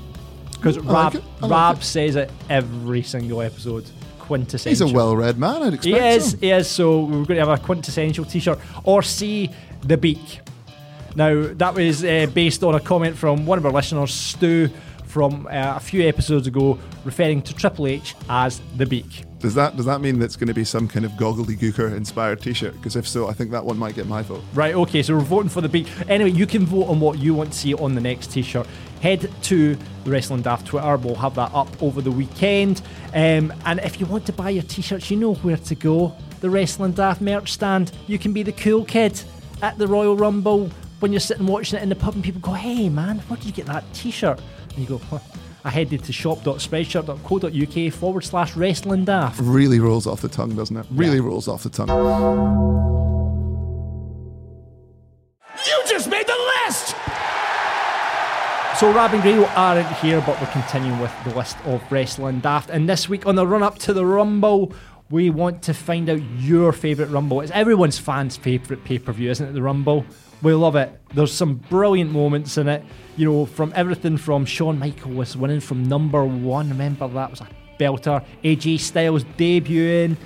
S1: because
S4: Ooh, I like
S1: Rab
S4: it, like
S1: Rab says it every single episode. Quintessential.
S4: He's a well-read man. I'd expect
S1: He is,
S4: so.
S1: he is. So we're going to have a quintessential T-shirt, or see the beak. Now that was uh, based on a comment from one of our listeners, Stu, from uh, a few episodes ago, referring to Triple H as the beak.
S4: Does that does that mean that's going to be some kind of Gobbledy Gooker inspired T-shirt? Because if so, I think that one might get my vote.
S1: Right, okay, so we're voting for the beak. Anyway, you can vote on what you want to see on the next t shirt. Head to the Wrestling Daft Twitter, we'll have that up over the weekend. Um, and if you want to buy your t shirts, you know where to go. The Wrestling Daft merch stand. You can be the cool kid at the Royal Rumble when you're sitting watching it in the pub and people go, hey man, where did you get that t shirt? And you go, huh. I headed to shop.spreadshirt.co.uk forward slash wrestling daft.
S4: Really rolls off the tongue, doesn't it? Really
S1: Yeah.
S4: rolls off the tongue.
S3: You just made the list!
S1: So Rab and Grado aren't here, but we're continuing with the list of wrestling daft. And this week on the run up to the Rumble, we want to find out your favourite Rumble. It's everyone's fans' favourite pay per view, isn't it? The Rumble. We love it. There's some brilliant moments in it. You know, from everything from Shawn Michaels winning from number one. Remember that was a belter. AJ Styles debuting.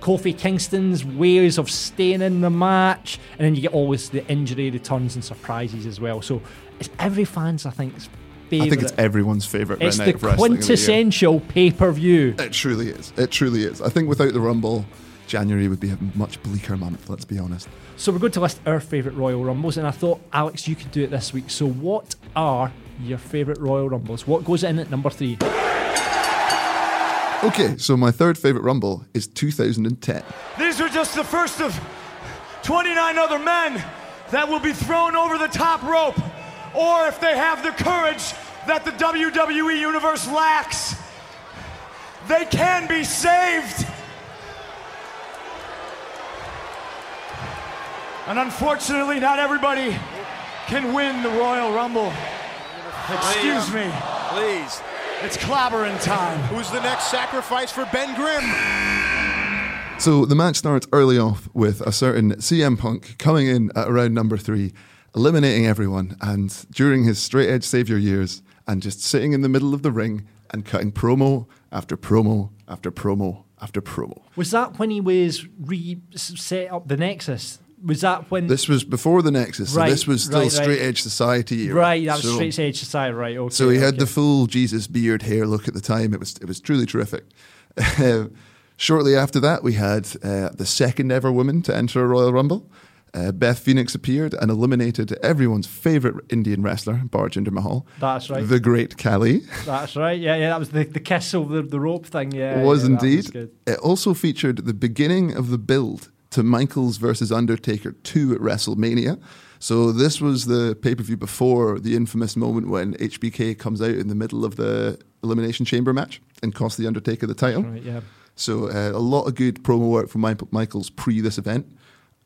S1: Kofi Kingston's ways of staying in the match, and then you get always the injury returns and surprises as well. So it's every fan's, I think,
S4: I think it's everyone's favorite
S1: It's
S4: night
S1: the
S4: of wrestling. of the year.
S1: quintessential pay per view.
S4: It truly is. It truly is. I think without the Rumble, January would be a much bleaker month. Let's be honest.
S1: So we're going to list our favourite Royal Rumbles, and I thought, Alex, you could do it this week. So what are your favourite Royal Rumbles? What goes in at number three?
S4: Okay, so my third favorite Rumble is 2010.
S7: These are just the first of 29 other men that will be thrown over the top rope, or if they have the courage that the WWE Universe lacks, they can be saved. And unfortunately, not everybody can win the Royal Rumble. Excuse me,
S8: Please.
S7: it's clobbering time.
S8: Who's the next sacrifice for Ben Grimm?
S4: So the match starts early off with a certain CM Punk coming in at around number three, eliminating everyone, and during his straight edge savior years, and just sitting in the middle of the ring and cutting promo after promo after promo after promo.
S1: Was that when he was re set up the Nexus? Was that when?
S4: This was before the Nexus, so this was still
S1: right, right.
S4: straight edge society era.
S1: right, that was
S4: So-
S1: Straight Edge Society, right? Okay.
S4: So he had the full Jesus beard hair look at the time. It was it was truly terrific. Shortly after that, we had uh, the second ever woman to enter a Royal Rumble. Uh, Beth Phoenix appeared and eliminated everyone's favorite Indian wrestler, Barjinder Mahal.
S1: That's right.
S4: The Great Khali
S1: That's right. Yeah, yeah. That was the, the kiss over the, the rope thing. Yeah, It
S4: was
S1: yeah,
S4: indeed.
S1: good.
S4: it also featured the beginning of the build to Michaels versus Undertaker 2 at WrestleMania. So this was the pay per view before the infamous moment when HBK comes out in the middle of the Elimination Chamber match and costs the Undertaker the title.
S1: Right. Yeah.
S4: So uh, a lot of good promo work from Michaels pre this event.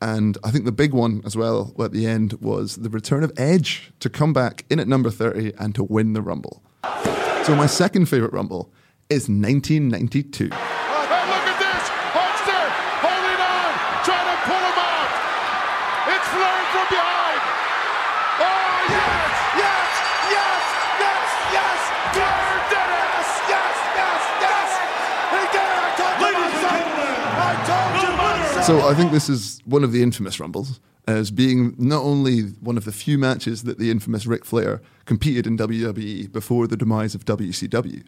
S4: And I think the big one as well at the end was the return of Edge to come back in at number 30 and to win the Rumble. So my second favorite Rumble is 1992. So I think this is one of the infamous Rumbles as being not only one of the few matches that the infamous Ric Flair competed in WWE before the demise of WCW,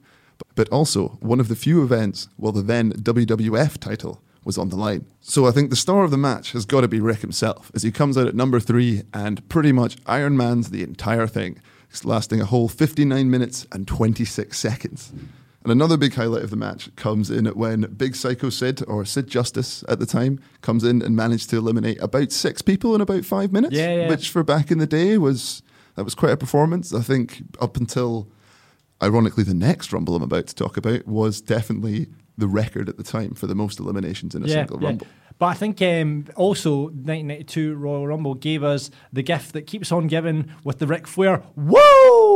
S4: but also one of the few events where the then WWF title was on the line. So I think the star of the match has got to be Ric himself as he comes out at number three and pretty much Iron Man's the entire thing. Lasting a whole 59 minutes and 26 seconds. And another big highlight of the match comes in when Big Psycho Sid, or Sid Justice at the time, comes in and managed to eliminate about six people in about five minutes,
S1: Yeah, yeah.
S4: which for back in the day was that was quite a performance. I think up until, ironically, the next Rumble I'm about to talk about was definitely the record at the time for the most eliminations in a single Rumble.
S1: But I think um, also 1992 Royal Rumble gave us the gift that keeps on giving with the Ric Flair. Whoa!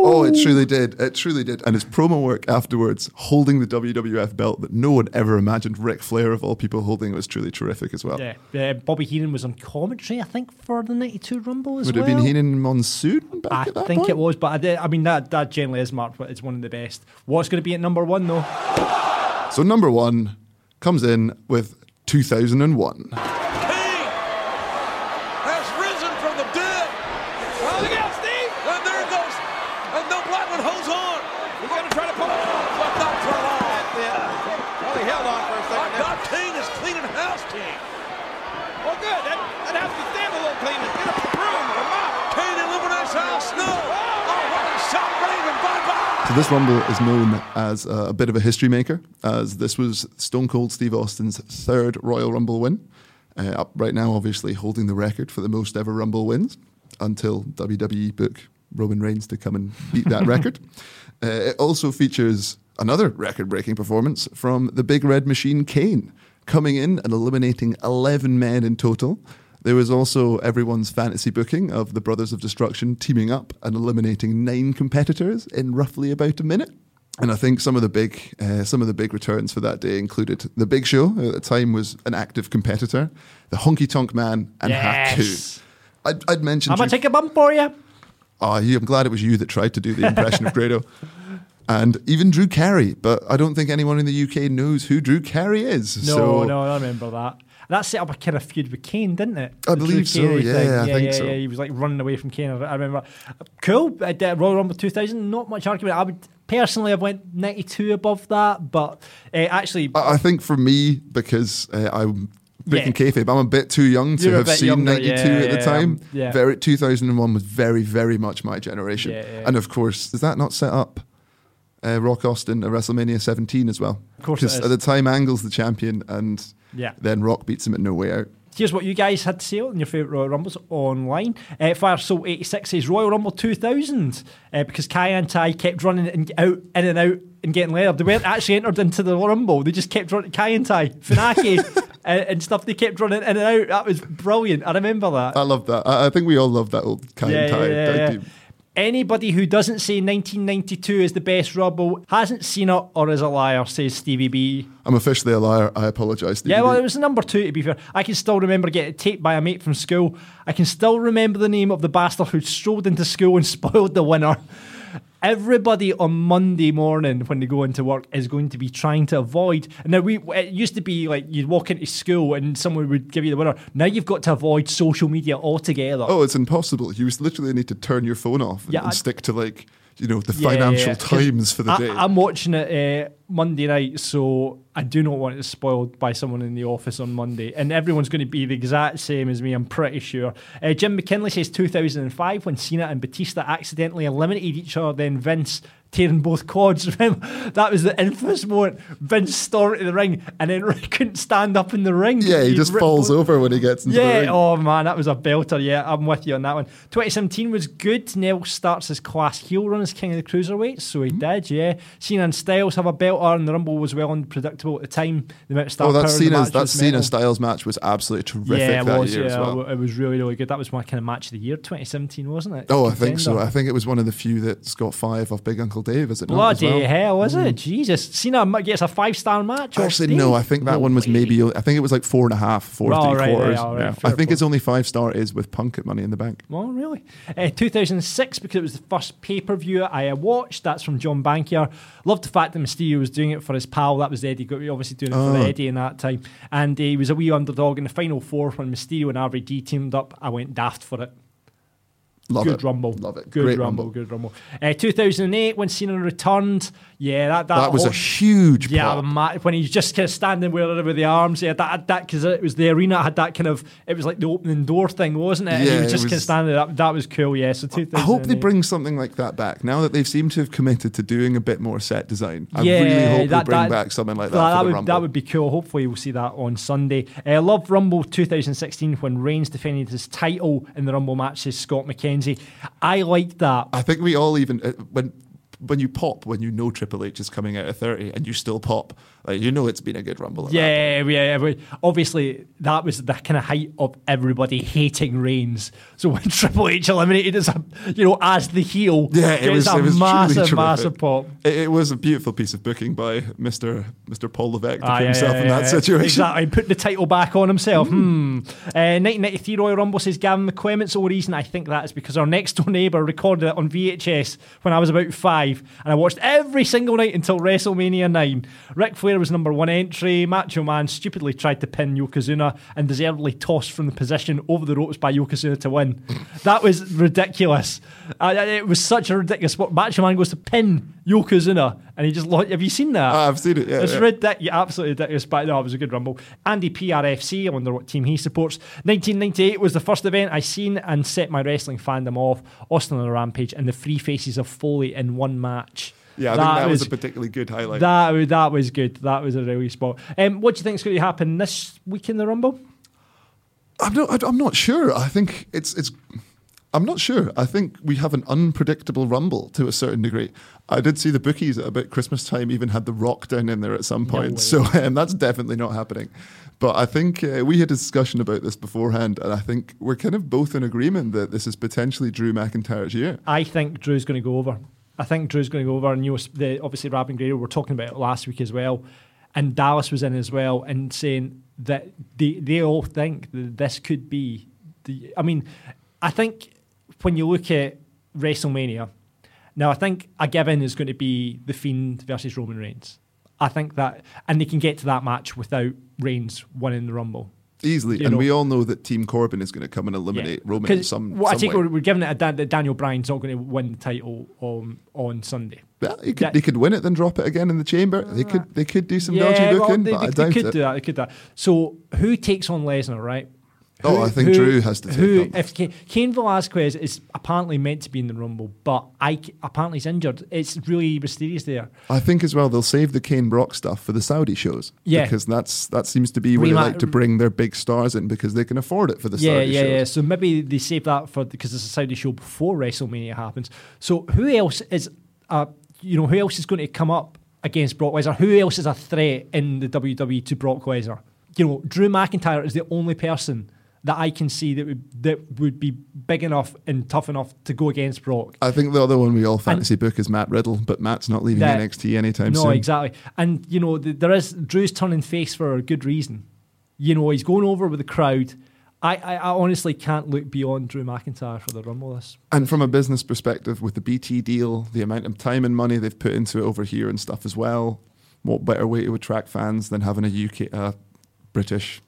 S4: Oh, it truly did. It truly did. And his promo work afterwards, holding the WWF belt that no one ever imagined Ric Flair, of all people, holding was truly terrific as well.
S1: Yeah, uh, Bobby Heenan was on commentary, I think, for the '92 Rumble as
S4: Would
S1: well.
S4: it have been Heenan Monsoon
S1: I think
S4: point?
S1: it was, but I, did, I mean that that generally is marked. But it's one of the best. What's going to be at number one though?
S4: So number one comes in with 2001.
S9: has risen from the dead. Oh, look out, Steve! And there it goes. And no Blackman holds on. He's going to try to pull it off, but not for long. Well, he held on for a second. My God, Kane is cleaning house, King. Well, good. That, that house can stand a little cleaning. Get up the broom or mop. Kane illuminates house. No. Oh, what a shot, Raven. Bye-bye.
S4: So this Rumble is known as uh, a bit of a history maker, as this was Stone Cold Steve Austin's third Royal Rumble win. Uh, up right now, obviously holding the record for the most ever Rumble wins until WWE book Roman Reigns to come and beat that record. Uh, it also features another record-breaking performance from the Big Red Machine Kane, coming in and eliminating 11 men in total. There was also everyone's fantasy booking of the Brothers of Destruction teaming up and eliminating nine competitors in roughly about a minute. And I think some of the big, uh, some of the big returns for that day included the Big Show at the time was an active competitor, the Honky Tonk Man, and
S1: Yes.
S4: Haku. I'd, I'd mentioned.
S1: I'm gonna take a bump for you.
S4: Oh, I'm glad it was you that tried to do the impression of Grado. And even Drew Carey, but I don't think anyone in the UK knows who Drew Carey is.
S1: No,
S4: so
S1: no, I remember that. That set up a kind of feud with Kane, didn't it?
S4: I
S1: The
S4: believe so, yeah,
S1: thing.
S4: I
S1: yeah,
S4: think
S1: yeah,
S4: so.
S1: Yeah, he was like running away from Kane. I remember. Cool. I did Royal Rumble 2000. Not much argument. I would personally have went 92 above that, but uh, actually,
S4: I, I think for me, because uh, I'm breaking
S1: Yeah.
S4: kayfabe, I'm a bit too young to
S1: You're
S4: have seen
S1: younger,
S4: 92
S1: yeah,
S4: at the
S1: yeah,
S4: time.
S1: um, yeah.
S4: Very 2001 was very, very much my generation. And of course, is that not set up uh, Rock Austin at WrestleMania 17 as well?
S1: Of course
S4: Because at the time, Angle's the champion, and
S1: Yeah.
S4: then Rock beats him at No Way Out.
S1: Here's what you guys had to say on your favourite Royal Rumbles online. Uh, Fire Soul 86 says Royal Rumble 2000 uh, because Kai En Tai kept running and out, in and out and getting layered. They weren't actually entered into the Rumble. They just kept running. Kai En Tai, Funaki and, and stuff. They kept running in and out. That was brilliant. I remember that.
S4: I love that. I, I think we all love that old Kai En Tai
S1: yeah, yeah. Anybody who doesn't say 1992 is the best Rumble hasn't seen it or is a liar, says Stevie B.
S4: I'm officially a liar. I apologise.
S1: Yeah, well, it was number two, to be fair. I can still remember getting taped by a mate from school. I can still remember the name of the bastard who strolled into school and spoiled the winner. Everybody on Monday morning when they go into work is going to be trying to avoid. Now we it used to be like you'd walk into school and someone would give you the winner. Now you've got to avoid social media altogether.
S4: Oh, it's impossible. You literally need to turn your phone off and,
S1: Yeah,
S4: and stick to like you know the
S1: Yeah,
S4: Financial
S1: yeah,
S4: Times for the
S1: I,
S4: day.
S1: I'm watching it uh, Monday night, so I do not want it spoiled by someone in the office on Monday. And everyone's going to be the exact same as me, I'm pretty sure. Uh, Jim McKinley says 2005 when Cena and Batista accidentally eliminated each other, then Vince tearing both quads. Remember, that was the infamous moment. Vince stormed into the ring and then couldn't stand up in the ring.
S4: yeah, he
S1: He'd
S4: just falls
S1: both-
S4: over when he gets into
S1: yeah,
S4: the ring.
S1: oh man, that was a belter. Yeah, I'm with you on that one. 2017 was good. Neville starts his class heel run as King of the Cruiserweights, so he hmm. did, yeah. Cena and Styles have a belter, and the Rumble was well unpredictable at the time. The amount of star
S4: Oh, that Cena's that Cena. Styles match was absolutely terrific
S1: Yeah, it
S4: that
S1: was.
S4: year
S1: Yeah,
S4: as well.
S1: it was really, really good. That was my kind of match of the year, 2017, wasn't it?
S4: Oh, I think so. I think it was one of the few that's got Five of Big Uncle Dave, is it
S1: Bloody
S4: well?
S1: hell, is it? Jesus. Cena gets a five star match.
S4: Actually, no. I think that one was
S1: way.
S4: maybe. I think it was like four and a half, four
S1: Oh,
S4: three
S1: right, right,
S4: quarters.
S1: all right,
S4: yeah. I think
S1: play.
S4: it's only five star is with Punk at Money in the Bank.
S1: Oh, really? Uh, 2006, because it was the first pay per view I watched. That's from John Bankier. Loved the fact that Mysterio was doing it for his pal. That was Eddie. Obviously doing it for
S4: Oh.
S1: Eddie in that time. And uh, he was a wee underdog in the final four when Mysterio and RVD teamed up. I went daft for it.
S4: Love
S1: good
S4: it.
S1: rumble.
S4: Love it.
S1: Good
S4: Great
S1: rumble,
S4: rumble.
S1: Good rumble. Uh, 2008, when Cena returned. Yeah, that that,
S4: That was a huge
S1: yeah, ma- when he's just kind of standing with, with the arms, yeah, that that because it was the arena had that kind of it was like the opening door thing, wasn't it? and he was just kind of
S4: was-
S1: standing. That, that was cool. Yeah, so 2008.
S4: I hope they bring something like that back now that they seem to have committed to doing a bit more set design. I
S1: yeah,
S4: really hope
S1: that,
S4: they bring
S1: that-
S4: back something like that.
S1: that would
S4: Rumble.
S1: that would be cool. Hopefully, we'll see that on Sunday. Uh, Love Rumble 2016 when Reigns defended his title in the Rumble matches. Scott McKenzie. I like that.
S4: I think we all even uh, when when you pop when you know Triple H is coming out of thirty and you still pop, like you know it's been a good Rumble.
S1: Yeah, yeah, yeah. Obviously, that was the kind of height of everybody hating Reigns. So when Triple H eliminated as a, you know, as the heel,
S4: Yeah, it was,
S1: a
S4: it was
S1: massive, massive pop.
S4: It, it was a beautiful piece of booking by Mr. Mr. Paul Levesque to
S1: Ah,
S4: put
S1: yeah,
S4: himself
S1: yeah,
S4: in that situation.
S1: Exactly. Put the title back on himself. Hmm. Uh, 1993 Royal Rumble says Gavin. The sole reason I think that is because our next door neighbour recorded it on VHS when I was about five, and I watched every single night until WrestleMania 9. Ric Flair was number one entry. Macho Man stupidly tried to pin Yokozuna and deservedly tossed from the position over the ropes by Yokozuna to win. that was ridiculous. Uh, it was such a ridiculous spot. Macho Man goes to pin Yokozuna, and he just lost. Have you seen that?
S4: Ah, I've seen it. Yeah,
S1: it's
S4: yeah.
S1: ridiculous, absolutely ridiculous. But no, it was a good rumble. Andy PRFC, I wonder what team he supports. 1998 was the first event I seen and set my wrestling fandom off. Austin on a rampage and the three faces of Foley in one match.
S4: Yeah, I think that was, a particularly good highlight.
S1: that, that was good. That was a really spot. Um, what do you think is going to happen this week in the Rumble?
S4: I'm not. I'm not sure. I think it's it's. I'm not sure. I think we have an unpredictable rumble to a certain degree. I did see the bookies at about Christmas time even had the Rock down in there at some point,
S1: way.
S4: so um, that's definitely not happening. But I think uh, we had a discussion about this beforehand, and I think we're kind of both in agreement that this is potentially Drew McIntyre's year.
S1: I think Drew's going to go over. I think Drew's going to go over. And you know, the, obviously, Rab and Grado were talking about it last week as well. And Dallas was in as well and saying that they, they all think that this could be the. I mean, I think when you look at WrestleMania, now I think a given is going to be The Fiend versus Roman Reigns. I think that, and they can get to that match without Reigns winning the Rumble.
S4: Easily,
S1: You
S4: and
S1: know-
S4: we all know that Team Corbin is going to come and eliminate Roman in some.
S1: what I
S4: some way.
S1: we're, we're giving it a Dan, that Daniel Bryan's not going to win the title on on Sunday.
S4: Yeah, he could,
S1: That-
S4: they could win it, then drop it again in the chamber. They ah. could, they could do some dodgy
S1: well,
S4: booking,
S1: they,
S4: but
S1: they-
S4: I
S1: they could
S4: it.
S1: do that. They could do that. So who takes on Lesnar, right?
S4: Oh, I think Drew has to take
S1: who,
S4: on.
S1: If Ca- Cain Velasquez is apparently meant to be in the Rumble, but I apparently he's injured. It's really mysterious there.
S4: I think as well they'll save the Cain Brock stuff for the Saudi shows.
S1: Yeah.
S4: because that's that seems to be where they like to bring their big stars in because they can afford it for the
S1: yeah,
S4: Saudi
S1: yeah,
S4: shows.
S1: yeah. So maybe they save that for because it's a Saudi show before WrestleMania happens. So who else is, uh, you know, who else is going to come up against Brock Lesnar? Who else is a threat in the WWE to Brock Lesnar? You know, Drew McIntyre is the only person that I can see that would that would be big enough and tough enough to go against Brock.
S4: I think the other one we all fantasy book is Matt Riddle, but Matt's not leaving
S1: That-
S4: NXT anytime
S1: no,
S4: soon.
S1: No, exactly. And you know, th- there is Drew's turning face for a good reason. You know, he's going over with the crowd. I, I, I honestly can't look beyond Drew McIntyre for the Rumble. This.
S4: And from a business perspective, with the BT deal, the amount of time and money they've put into it over here and stuff as well, what better way to attract fans than having a UK, uh, British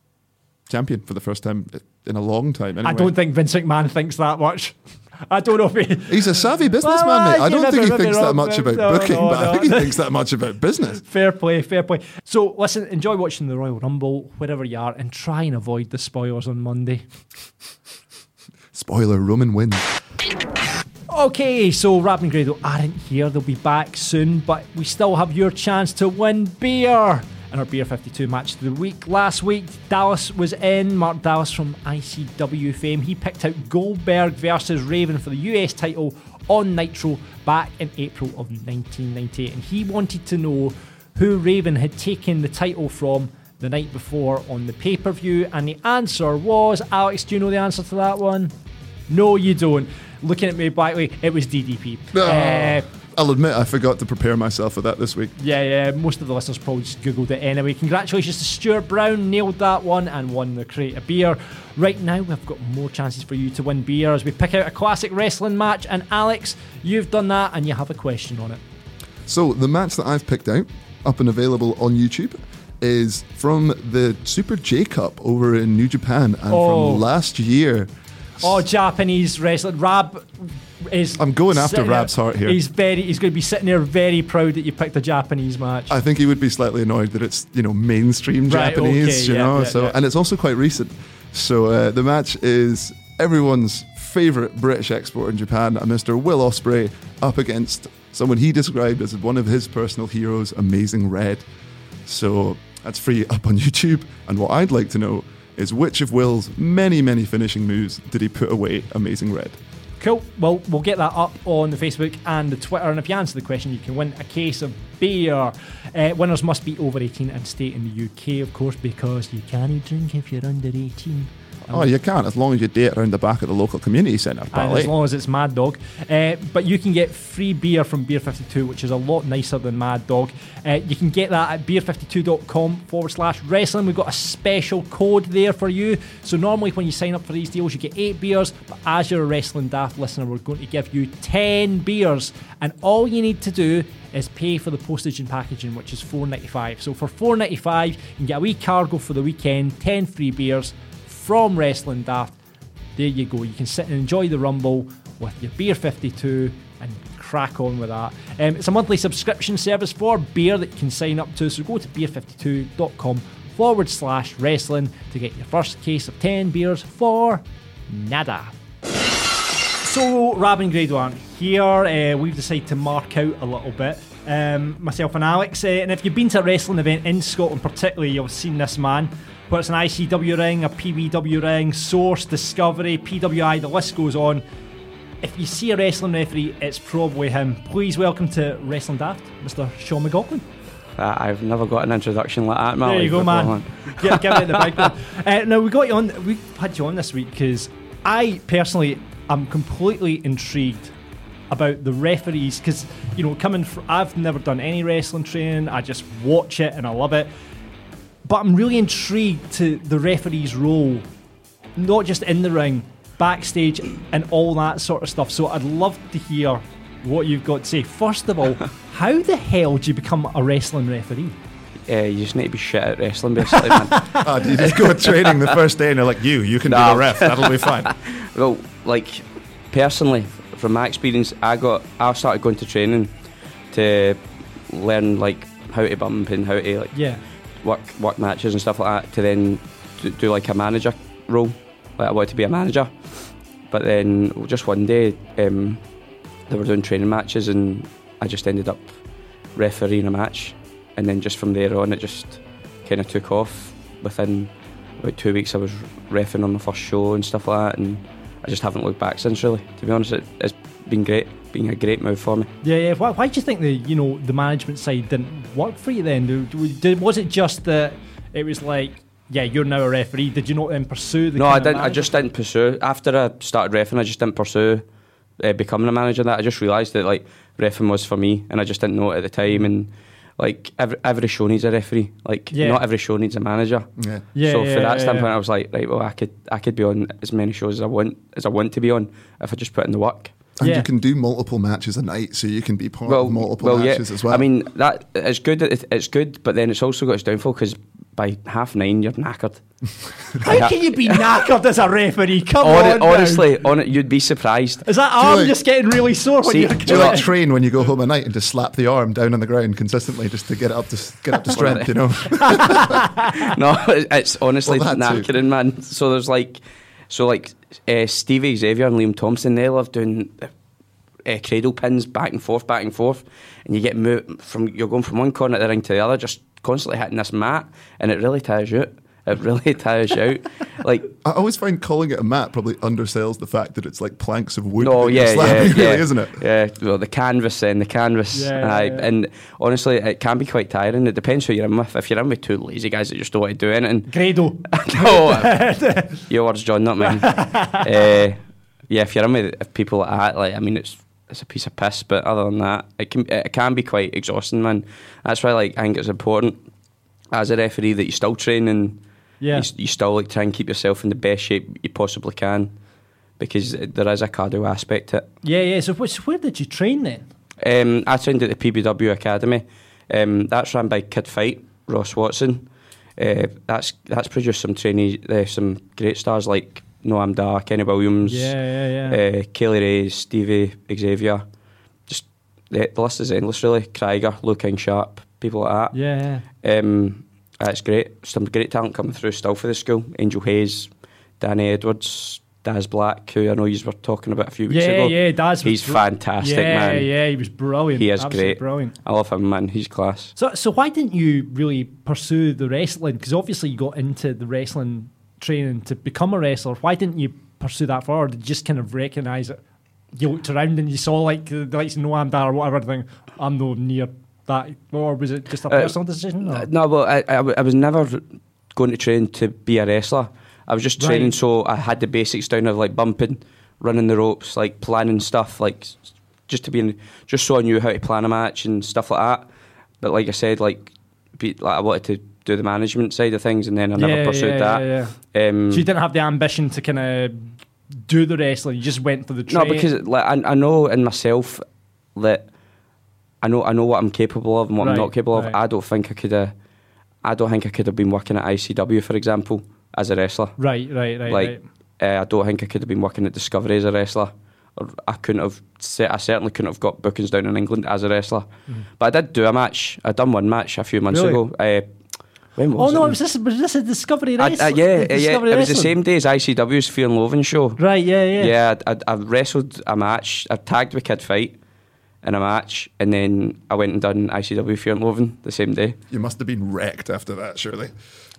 S4: champion for the first time in a long time? Anyway.
S1: I don't think Vince McMahon thinks that much. I don't know if he.
S4: He's a savvy businessman,
S1: Well,
S4: mate. I don't think he thinks that much about
S1: No,
S4: booking,
S1: no,
S4: but I think he thinks that much about business.
S1: Fair play, fair play. So, listen, enjoy watching the Royal Rumble wherever you are and try and avoid the spoilers on Monday.
S4: Spoiler: Roman wins.
S1: Okay, so Rab and Grado aren't here. They'll be back soon, but we still have your chance to win beer. In our Beer 52 match of the week last week, Dallas was in. Mark Dallas from ICW fame. He picked out Goldberg versus Raven for the US title on Nitro back in April of 1998. And he wanted to know who Raven had taken the title from the night before on the pay per view. And the answer was Alex, do you know the answer to that one? No, you don't. Looking at me blackly, it was DDP.
S4: No.
S1: Uh,
S4: I'll admit I forgot to prepare myself for that this week.
S1: Yeah, yeah. Most of the listeners probably just googled it anyway. Congratulations to Stuart Brown, nailed that one and won the crate of beer. Right now, we've got more chances for you to win beer as we pick out a classic wrestling match. And Alex, you've done that, and you have a question on it.
S4: So the match that I've picked out, up and available on YouTube, is from the Super J Cup over in New Japan and
S1: Oh.
S4: from last year.
S1: Oh, Japanese wrestler. Rab is.
S4: I'm going after Rab's
S1: there-
S4: heart here.
S1: He's very. He's going to be sitting there very proud that you picked a Japanese match.
S4: I think he would be slightly annoyed that it's you know mainstream
S1: Right,
S4: Japanese,
S1: okay,
S4: you
S1: yeah,
S4: know.
S1: yeah,
S4: so
S1: yeah.
S4: and it's also quite recent. So uh, the match is everyone's favorite British export in Japan, a Mr. Will Ospreay, up against someone he described as one of his personal heroes, Amazing Red. So that's free up on YouTube. And what I'd like to know is which of Will's many, many finishing moves did he put away Amazing Red?
S1: Cool. Well, we'll get that up on the Facebook and the Twitter. And if you answer the question, you can win a case of beer. Uh, winners must be over 18 and stay in the UK, of course, because you can't drink if you're under 18.
S4: Oh, you can't as long as you date around the back of the local community centre,
S1: And as long as it's Mad Dog. Uh, but you can get free beer from Beer 52, which is a lot nicer than Mad Dog. Uh, you can get that at beer52.com forward slash wrestling. We've got a special code there for you. So normally when you sign up for these deals, you get eight beers. But as you're a Wrestling Daft listener, we're going to give you 10 beers. And all you need to do is pay for the postage and packaging, which is $4.95. So for $4.95, you can get a wee cargo for the weekend, 10 free beers from Wrestling Daft. There you go. You can sit and enjoy the Rumble with your Beer 52 and crack on with that. Um, it's a monthly subscription service for beer that you can sign up to. So go to beer52.com forward slash wrestling to get your first case of 10 beers for nada. So, Rab and Grado aren't here. Uh, we've decided to mark out a little bit. Um, myself and Alex. Uh, and if you've been to a wrestling event in Scotland, particularly, you'll have seen this man. Whether it's an ICW ring, a PBW ring, Source, Discovery, PWI, the list goes on. If you see a wrestling referee, it's probably him. Please welcome to Wrestling Daft, Mr. Sean McLaughlin.
S10: Uh, I've never got an introduction like that, man.
S1: There you go, man. Give, give it the big one. Uh, now we got you on. We had you on this week because I personally am completely intrigued about the referees because you know coming from I've never done any wrestling training. I just watch it and I love it. But I'm really intrigued to the referee's role, not just in the ring, backstage, and all that sort of stuff. So I'd love to hear what you've got to say. First of all, how the hell do you become a wrestling referee?
S10: Uh, you just need to be shit at wrestling, basically, man.
S4: Ah, you just go to training the first day and they're like, you, you can be
S10: Nah.
S4: the ref. That'll be fine.
S10: well, like personally, from my experience, I got I started going to training to learn like how to bump and how to like
S1: Yeah.
S10: Work work matches and stuff like that. To then do, do like a manager role. Like I wanted to be a manager, but then just one day um, they were doing training matches and I just ended up refereeing a match, and then just from there on it just kind of took off. Within about two weeks, I was refereeing on my first show and stuff like that, and I just haven't looked back since. Really, to be honest, it, it's been great, been a great move for me.
S1: Yeah, yeah. Why, why do you think the you know the management side didn't work for you then? Do- do- did- was it just that it was like, yeah, you're now a referee? Did you not then pursue the?
S10: no, I didn't. I just didn't pursue. After I started refing, I just didn't pursue uh, becoming a manager. That I just realised that like refing was for me, and I just didn't know it at the time. And like every every show needs a referee. Like
S1: Yeah.
S10: not every show needs a manager.
S4: Yeah.
S1: Yeah,
S10: so
S1: yeah,
S10: for that
S1: yeah,
S10: standpoint,
S1: yeah.
S10: I was like, right, well, I could I could be on as many shows as I want as I want to be on if I just put in the work.
S4: And
S1: Yeah.
S4: you can do multiple matches a night, so you can be part
S10: well,
S4: of multiple
S10: well,
S4: matches
S10: yeah.
S4: as well.
S10: I mean, that it's good. It's good, but then it's also got its downfall because by half nine you're knackered.
S1: How can you be knackered as a referee? Come
S10: Hon-
S1: on, now.
S10: honestly, on it, you'd be surprised.
S1: is that arm
S4: like-
S1: just getting really sore when you're?
S4: do you like train when you go home at night and just slap the arm down on the ground consistently just to get up to get up to strength? You know.
S10: no, it's honestly
S4: Well, that too.
S10: knackering, man. So there's like, so like uh, Stevie Xavier and Liam Thompson, they love doing uh, cradle pins back and forth, back and forth, and you get from you're going from one corner of the ring to the other, just constantly hitting this mat, and it really tires you out. It really tires you out. Like
S4: I always find calling it a mat probably undersells the fact that it's like planks of wood. Oh
S10: yeah, yeah,
S4: slapping,
S10: yeah,
S4: really, isn't it?
S10: Yeah, well, the canvas and the canvas,
S1: Yeah,
S10: aye,
S1: yeah.
S10: and honestly, it can be quite tiring. It depends who you're in with. If you're in with two lazy guys that just don't want to do anything,
S1: Grado.
S10: no, your words, John, not mine. uh, yeah, if you're in with people like that, like I mean, it's it's a piece of piss. But other than that, it can it can be quite exhausting, man. That's why like I think it's important as a referee that you still train and
S1: Yeah.
S10: you, you still like try and keep yourself in the best shape you possibly can because there is a cardio aspect to it.
S1: Yeah, yeah. So, which, where did you train then?
S10: Um, I trained at the PBW Academy. Um, that's run by Kid Fight, Ross Watson. Uh, that's that's produced some trainees, uh, some great stars like Noam Dar, Kenny Williams,
S1: Yeah, yeah, yeah.
S10: Uh, Kay Lee Ray, Stevie Xavier. Just the, the list is endless, really. Krieger, Lou King Sharp, people like that.
S1: Yeah, yeah.
S10: Um, Ah, that's great. Some great talent coming through still for the school. Angel Hayes, Danny Edwards, Daz Black, who I know you were talking about a few weeks
S1: Yeah,
S10: ago.
S1: yeah, Daz was
S10: He's
S1: br-
S10: fantastic,
S1: yeah,
S10: man.
S1: Yeah, he was brilliant.
S10: He is
S1: Absolutely
S10: great.
S1: Brilliant.
S10: I love him, man. He's class.
S1: So, so why didn't you really pursue the wrestling? Because obviously you got into the wrestling training to become a wrestler. Why didn't you pursue that forward? Did you just kind of recognise it? You looked around and you saw like the likes of Noam Dar or whatever. and Think I'm no near that, or was it just a
S10: Uh,
S1: personal decision? or-
S10: Uh, no, well, I, I, I was never going to train to be a wrestler. I was just training
S1: Right.
S10: so I had the basics down of like bumping, running the ropes, like planning stuff, like just to be in, just so I knew how to plan a match and stuff like that. But like I said, like, be, like I wanted to do the management side of things, and then I never
S1: Yeah,
S10: pursued
S1: yeah,
S10: that.
S1: yeah, yeah.
S10: Um,
S1: so you didn't have the ambition to kind of do the wrestling. You just went for the
S10: No, because like I, I know in myself that I know I know what I'm capable of and what
S1: Right,
S10: I'm not capable
S1: right.
S10: of. I don't think I could have. I don't think I could have been working at ICW, for example, as a wrestler.
S1: right, right, right,
S10: like,
S1: right.
S10: Uh, I don't think I could have been working at Discovery as a wrestler. Or I couldn't have. I certainly couldn't have got bookings down in England as a wrestler. But I did do a match. I done one match a few months.
S1: Really?
S10: ago. Uh, when
S1: Oh
S10: was
S1: no,
S10: it?
S1: was this was this a Discovery
S10: I-? I- yeah, uh, yeah.
S1: Discovery
S10: It was the same day as ICW's Fear and Loathing show.
S1: Right, yeah, yeah.
S10: Yeah, I, I, I wrestled a match. I tagged with Kid Fight in a match, and then I went and done ICW Fear and Loathing the same day.
S4: You must have been wrecked after that, surely.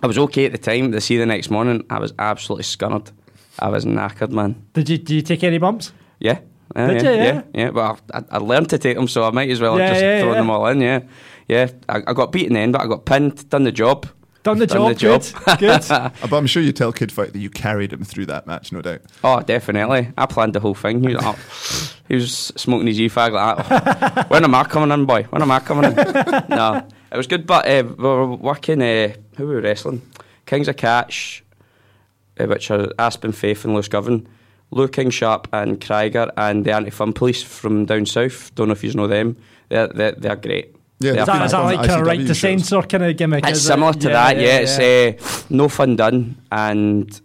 S10: I was okay at the time. To see the next morning, I was absolutely scunnered. I was knackered, man.
S1: Did you did you take any bumps?
S10: Yeah. Uh,
S1: Did
S10: yeah,
S1: you, yeah?
S10: yeah, yeah. Well, I, I learned to take them, so I might as well
S1: Yeah,
S10: have just
S1: yeah,
S10: thrown
S1: yeah.
S10: them all in. Yeah, yeah. I, I got beaten then, but I got pinned. Done the job.
S1: Done the
S10: Done
S1: job.
S10: the
S1: Good.
S10: job.
S1: Good.
S4: Uh, But I'm sure you tell Kid Fight that you carried him through that match, no doubt.
S10: Oh, definitely. I planned the whole thing. He was, oh, he was smoking his e-fag like that. Oh, when am I coming in, boy? When am I coming in? no, it was good. But uh, we were working. Uh, who were we wrestling? Kings of Catch, uh, which are Aspen Faith and Lewis Girvan. Lou King Sharp and Krieger and the Anti Fun Police from down south. Don't know if you know them. They're they're, they're great.
S4: Yeah,
S10: They're
S1: Is that, is that like kind of right to censor kind of gimmick?
S10: it's
S1: is it?
S10: similar to that, yeah. It's Uh, no fun done, and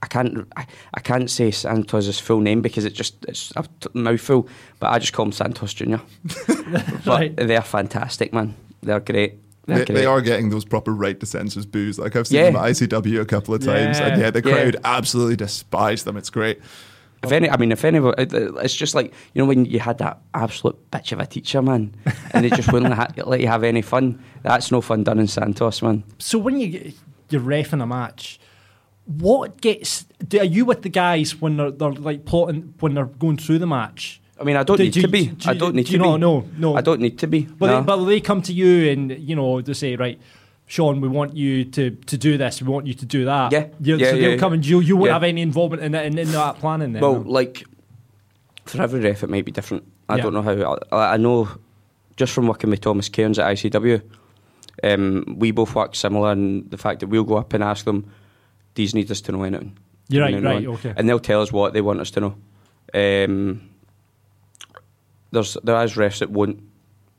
S10: I can't I, I can't say Santos' full name because it just it's a t- mouthful. But I just call him Santos Junior.
S1: Right.
S10: they're fantastic, man. They're great. They're
S4: They, are getting those proper right to censors boos. Like I've seen
S10: Yeah.
S4: them at ICW a couple of times, and
S1: Yeah.
S4: yeah, the
S10: Yeah.
S4: crowd absolutely despise them. It's great.
S10: If any, I mean, if any, it- it's just like you know when you had that absolute bitch of a teacher, man, and they just wouldn't ha- let you have any fun. That's no fun done in Santos, man.
S1: So when you you're refing a match, what gets? Do, are you with the guys when they're, they're like plotting when they're going through the match?
S10: I mean, I don't
S1: Do-
S10: need
S1: do
S10: to be. I don't need
S1: do
S10: to
S1: you
S10: be.
S1: not? No, no.
S10: I don't need to be.
S1: But,
S10: no.
S1: they, but they come to you and you know they say right. Sean, we want you to, to do this. We want you to do that.
S10: Yeah.
S1: You-
S10: Yeah,
S1: so
S10: yeah,
S1: they'll come and you you won't
S10: Yeah.
S1: have any involvement in, in, in that planning. Then,
S10: Well,
S1: no?
S10: like for every ref, it might be different. I don't know how. I, I know just from working with Thomas Cairns at ICW, um, we both work similar in the fact that we'll go up and ask them, "These need us to know anything."
S1: You're right, right,
S10: anything?"
S1: okay.
S10: And they'll tell us what they want us to know. Um, there's there is refs that won't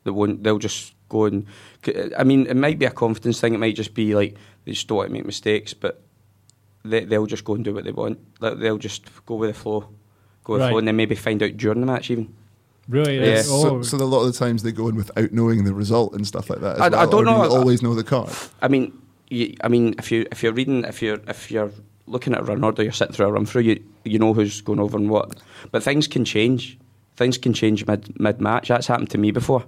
S10: that won't they'll just go and I mean it might be a confidence thing it might just be like they just don't want to make mistakes but they, they'll just go and do what they want Like, they'll just go with the flow go with
S1: Right.
S10: the flow and then maybe find out during the match even
S1: really,
S10: yeah.
S1: Yes. Oh,
S4: So, so a lot of the times they go in without knowing the result and stuff like that. As
S10: I- I don't
S4: or do
S10: know.
S4: you always know the card.
S10: I mean you, I mean if you if you're reading if you're if you're looking at a run order you're sitting through a run through you you know who's going over and what but things can change things can change mid mid match that's happened to me before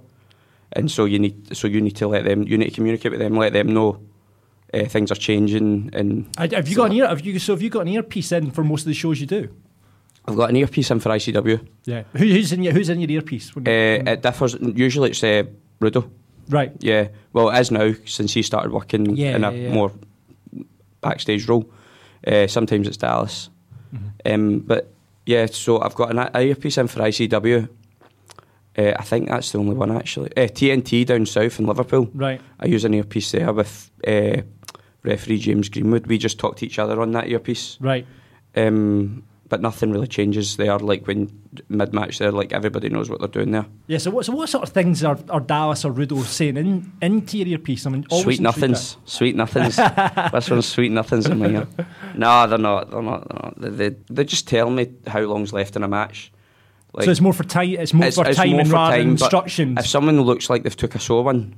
S10: and so you need so you need to let them you need to communicate with them let them know uh, things are changing and
S1: I- have you got an ear? Have you so have you got an earpiece in for most of the shows you do?
S10: I've got an earpiece in for ICW
S1: Yeah. Who, who's in your Who's in your earpiece? When-
S10: uh, it differs usually it's uh, Rudo
S1: right.
S10: yeah well it is now since he started working
S1: Yeah,
S10: in a
S1: yeah, yeah.
S10: more backstage role uh, sometimes it's Dallas
S1: Mm-hmm.
S10: um, but yeah so I've got an earpiece in for ICW Uh, I think that's the only one actually. Uh, TNT down south in Liverpool.
S1: Right.
S10: I use an earpiece there with uh, referee James Greenwood. We just talk to each other on that earpiece.
S1: Right.
S10: Um, but nothing really changes there. Like when mid match, there, like everybody knows what they're doing there.
S1: Yeah. So what? So what sort of things are, are Dallas or Rudo saying in into your earpiece? I mean, always
S10: Sweet nothings, sweet nothings. this one's sweet nothings in my ear. No, they're not. They're not. They're, not. They, they, they just tell me how long's left in a match.
S1: At. so it's more for time. It's more for
S10: more
S1: timing
S10: for
S1: rather
S10: time,
S1: than instructions.
S10: If someone looks like they've took a sore one,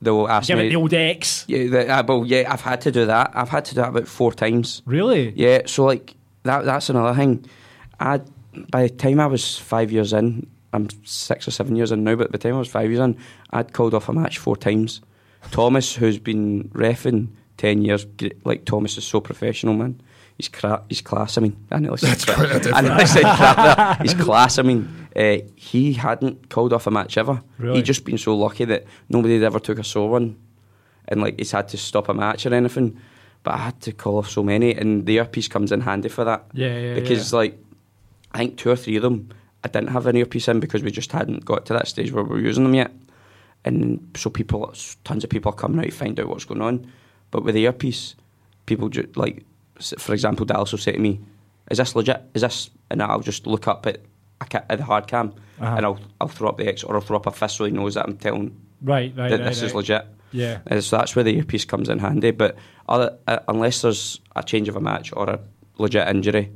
S10: they'll ask
S1: Give
S10: me.
S1: the old X.
S10: Yeah, the, uh, well, yeah, I've had to do that. I've had to do that about four times.
S1: Really?
S10: Yeah, so like that. That's another thing. I by the time I was five years in, I'm six or seven years in now. But by the time I was five years in, I'd called off a match four times. Thomas, who's been refing ten years, like Thomas is so professional, man. He's cra- he's class. I mean, I nearly said
S4: That's
S10: crap.
S4: quite a
S10: I
S4: difference.
S10: nearly said crap there. He's class. I mean, uh, he hadn't called off a match ever.
S1: Really?
S10: He'd just been so lucky that nobody had ever took a sore one, and like he's had to stop a match or anything. But I had to call off so many, and the earpiece comes in handy for that.
S1: Yeah, yeah,
S10: Because
S1: yeah.
S10: like, I think two or three of them, I didn't have an earpiece in because we just hadn't got to that stage where we were using them yet. And so people, tons of people are coming out to find out what's going on. But with the earpiece, people just like, s- for example, Dallas will say to me, "Is this legit? Is this?" And I'll just look up at, at the hard cam,
S1: Uh-huh.
S10: and I'll I'll throw up the X or I'll throw up a fist so he knows that I'm telling
S1: Right. Right.
S10: that
S1: right,
S10: this is legit.
S1: Yeah.
S10: Uh, so that's where the earpiece comes in handy. But other, uh, unless there's a change of a match or a legit injury,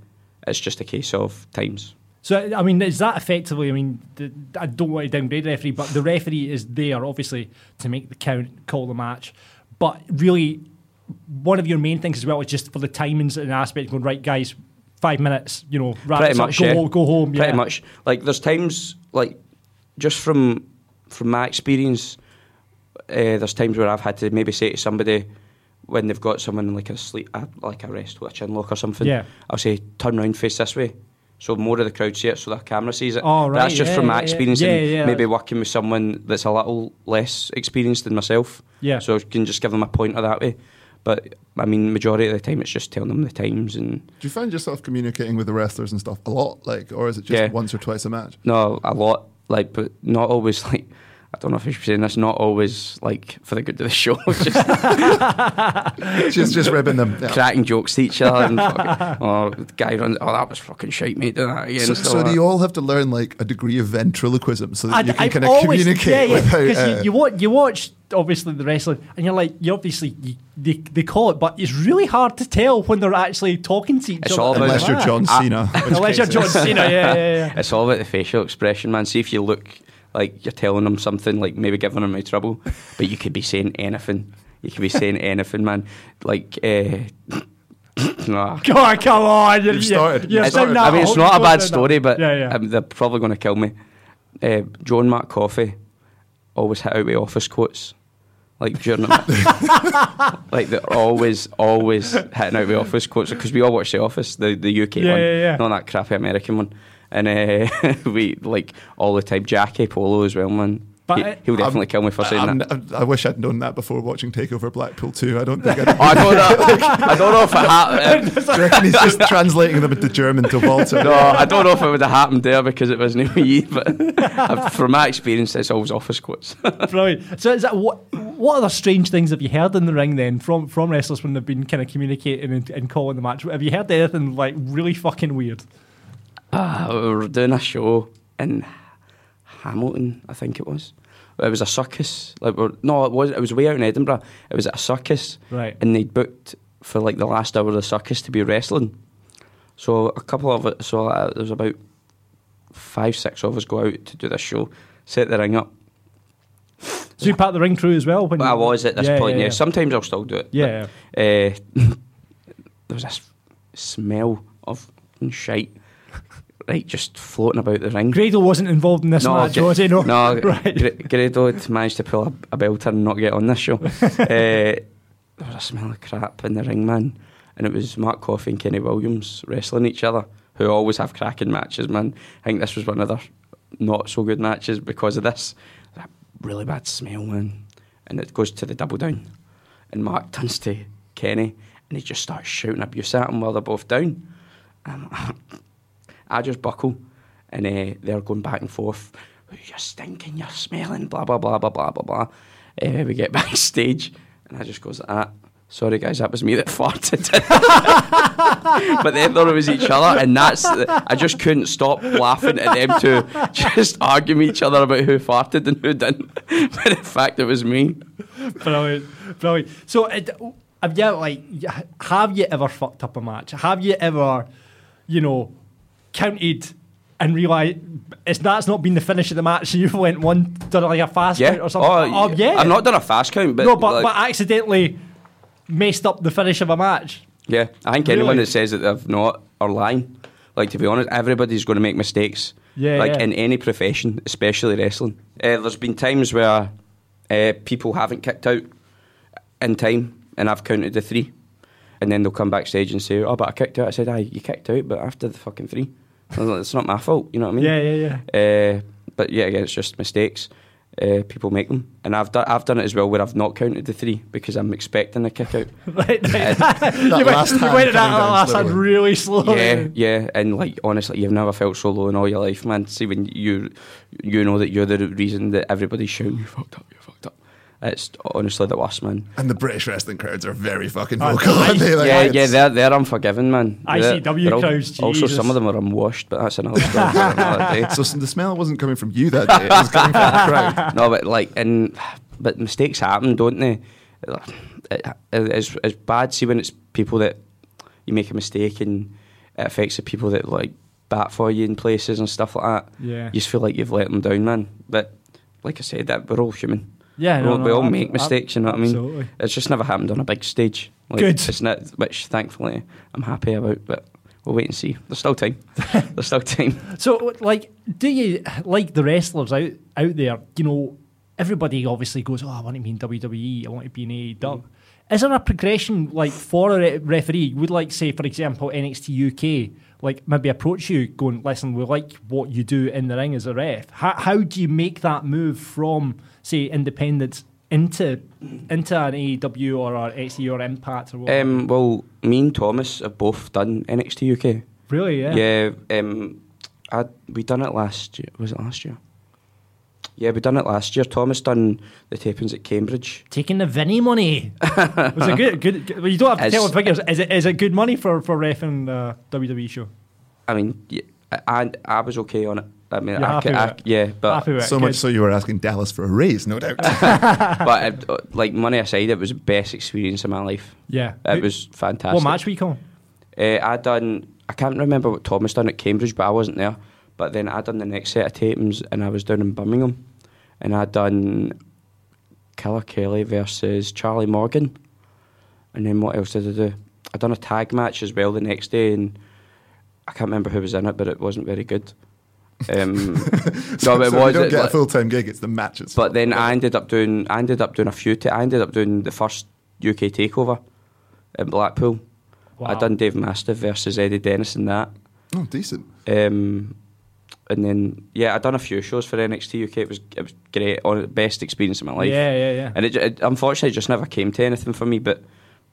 S10: it's just a case of times.
S1: So I mean, is that effectively? I mean, the, I don't want to downgrade the referee, but the referee is there obviously to make the count, call the match. But really, one of your main things as well is just for the timings and aspect. Going right, guys, five minutes. You know, wrap
S10: Pretty
S1: this up, go,
S10: yeah.
S1: home, go home.
S10: Pretty
S1: yeah.
S10: much. Like there's times, like just from from my experience, uh, there's times where I've had to maybe say to somebody when they've got someone like a sleep, like a rest with a chin lock or something.
S1: Yeah.
S10: I'll say turn round, face this way. So more of the crowd see it, so the camera sees it.
S1: Oh, right,
S10: That's just
S1: yeah,
S10: from my experience,
S1: Yeah,
S10: and
S1: yeah,
S10: maybe working with someone that's a little less experienced than myself.
S1: Yeah.
S10: So I can just give them a pointer that way. But I mean, majority of the time, it's just telling them the times and
S4: Do you find yourself communicating with the wrestlers and stuff a lot, like, or is it just
S10: Yeah.
S4: once or twice a match?
S10: No, a lot. Like, but not always. Like, I don't know if I should be saying this. Not always like for the good of the show. just
S4: Just, just ribbing them. Yeah.
S10: cracking jokes to each other. And fucking, oh, the guy runs. Oh, that was fucking shite, mate. Do that again.
S4: So, so do you all have to learn like a degree of ventriloquism so that
S1: I'd-
S4: you can
S1: I've
S4: kind of
S1: always-
S4: communicate
S1: yeah, yeah,
S4: without?
S1: 'cause
S4: uh,
S1: you, you, watch, you watch obviously the wrestling, and you're like, you obviously you, they, they call it, but it's really hard to tell when they're actually talking to each
S10: It's
S1: other.
S10: all about-
S4: unless you're John
S10: Ah.
S4: Cena. in
S1: Unless you're John Cena, yeah, yeah, yeah.
S10: It's all about the facial expression, man. See if you look like you're telling them something, like maybe giving them a trouble, but you could be saying anything. You could be saying anything, man. Like, uh, nah.
S1: Come on, come on. You're,
S4: You've started.
S1: You're
S4: You've started.
S1: that
S10: I mean, it's not a bad story,
S1: that.
S10: but
S1: yeah, yeah.
S10: um, they're probably going to kill me. Uh, John Mark Coffey always hit out with office quotes. Like during the like they're always, always hitting out with office quotes because we all watch The Office, the the UK
S1: Yeah,
S10: one,
S1: yeah, yeah.
S10: not that crappy American one, and uh, we like all the time. Jackie Polo as well, man.
S1: But
S10: he,
S1: I-
S10: he'll definitely kill me for saying
S4: I'm-
S10: that.
S4: I'm- I wish I'd known that before watching Takeover Blackpool too. I don't think I'd.
S10: Oh, I don't know. I don't know if it happened.
S4: Do he's just translating them into German to Walter?
S10: No, I don't know if it would have happened there because it wasn't me. But uh, from my experience, it's always office quotes.
S1: Brilliant. So, is that what? What other strange things have you heard in the ring then from from wrestlers when they've been kind of communicating and, and calling the match? Have you heard anything like really fucking weird?
S10: Ah, we were doing a show in Hamilton, I think it was. It was a circus. Like, we're, no, it was. It was way out in Edinburgh. It was at a circus,
S1: Right.
S10: And they booked for like the last hour of the circus to be wrestling. So a couple of it. So uh, there was about five, six of us go out to do this show, set the ring up.
S1: So you part of the ring crew as well? When
S10: I
S1: you-
S10: was at this
S1: Yeah,
S10: point.
S1: yeah,
S10: Yeah,
S1: yeah.
S10: sometimes I'll still do it.
S1: Yeah,
S10: but, uh, there was this smell of shite, right, just floating about the ring.
S1: Grado wasn't involved in this match,
S10: Gra-
S1: was he? No,
S10: no
S1: right.
S10: Gra- Grado had managed to pull a, a belter and not get on this show. uh, there was a smell of crap in the ring, man. And it was Mark Coffey and Kenny Williams wrestling each other, who always have cracking matches, man. I think this was one of their not so good matches because of this. That really bad smell, man. And it goes to the double down. And Mark turns to Kenny and he just starts shouting abuse at him while they're both down. Um, I just buckle, and uh, they're going back and forth you're stinking, you're smelling, blah blah blah blah blah blah blah. Uh, we get backstage, and I just goes that. Sorry guys, that was me that farted. but they thought it was each other, and that's I just couldn't stop laughing at them two just arguing each other about who farted and who didn't. but in fact, it was me.
S1: brilliant, brilliant. So, have you like have you ever fucked up a match? Have you ever, you know, counted and realised it's that's not been the finish of the match? and You've went one done like a fast
S10: Yeah.
S1: count or something.
S10: Oh,
S1: yeah.
S10: I've not done a fast count, but
S1: no, but
S10: like-
S1: but accidentally messed up the finish of a match.
S10: Yeah, I think anyone that says that they've not are lying. Like to be honest, everybody's going to make mistakes.
S1: Yeah,
S10: like
S1: yeah.
S10: in any profession, especially wrestling. Uh, there's been times where uh, people haven't kicked out in time, and I've counted the three, and then they'll come backstage and say, "Oh, but I kicked out." I said, "Aye, you kicked out, but after the fucking three." I was like, it's not my fault. You know what I mean?
S1: Yeah, yeah,
S10: yeah. Uh, but yeah, again, it's just mistakes. Uh, people make them, and I've done I've done it as well where I've not counted the three because I'm expecting a kick out.
S1: right, right.
S10: Uh,
S1: you went,
S4: last
S1: you went at that
S4: coming down
S1: last hand really slow.
S10: Yeah, yeah, and like honestly, you've never felt so low in all your life, man. See when you you know that you're the reason that everybody's shouting, "You fucked up, you fucked up." It's honestly the worst, man.
S4: And the British wrestling crowds are very fucking vocal, aren't they? Like,
S10: yeah, yeah, they're they're unforgiving, man. They're-
S1: ICW
S10: they're al-
S1: crowds,
S10: Also, some of them are unwashed, but that's another story. for another day.
S4: So s- the smell wasn't coming from you that day; it was coming from the crowd.
S10: no, but like, and but mistakes happen, don't they? It, it's, it's bad. See when it's people that you make a mistake and it affects the people that like bat for you in places and stuff like that.
S1: Yeah.
S10: you just feel like you've let them down, man. But like I said, that we're all human.
S1: Yeah,
S10: we
S1: no,
S10: all,
S1: no,
S10: we all make mistakes. You know what I mean?
S1: absolutely.
S10: It's just never happened on a big stage. Like,
S1: Good.
S10: It's not, which thankfully I'm happy about, but. We'll wait and see. There's still time. There's still time.
S1: So, like, do you like the wrestlers out out there? You know, everybody obviously goes, "Oh, I want to be in WWE. I want to be in AEW." Is there a progression like for a re- referee? Would like say, for example, NXT UK, like maybe approach you, going, "Listen, we like what you do in the ring as a ref." How how do you make that move from say independence into into an AEW or an NXT or Impact or whatever?
S10: Um, well, me and Thomas have both done NXT UK.
S1: really? Yeah.
S10: Yeah, um, I we done it last year. Was it last year? Yeah, we done it last year. Thomas done the tapings at Cambridge.
S1: Taking the Vinny money. Was it good? Good. good well, you don't have to
S10: It's-
S1: tell the figures. Is it is it good money for for refing the WWE shoe?
S10: I mean, yeah, I I was okay on it. I mean,
S1: You're
S10: I,
S1: happy
S10: ca-
S1: with
S10: I-
S1: it?
S10: yeah, but
S1: Happy with it.
S4: So
S1: good.
S4: much so you were asking Dallas for a raise, no doubt.
S10: but uh, like money aside, it was the best experience of my life.
S1: Yeah.
S10: It
S1: Who-
S10: was fantastic.
S1: What match were you calling?
S10: Uh, I done. I can't remember what Thomas done at Cambridge, but I wasn't there. But then I done the next set of tapings, and I was down in Birmingham, and I'd done Killer Kelly versus Charlie Morgan, and then what else did I do? I done a tag match as well the next day, and I can't remember who was in it, but it wasn't very good. Um,
S4: so,
S10: no, it
S4: so
S10: was.
S4: you don't
S10: it-
S4: get a full time gig; it's the matches.
S10: but then I ended up doing I ended up doing a few ta- I ended up doing the first UK takeover in Blackpool. I
S1: Wow.
S10: done Dave Mastiff versus Eddie Dennis in that.
S4: oh, decent.
S10: Um, and then yeah, I done a few shows for NXT UK. It was it was great, on best experience of my life.
S1: Yeah, yeah, yeah.
S10: And it, it unfortunately just never came to anything for me. But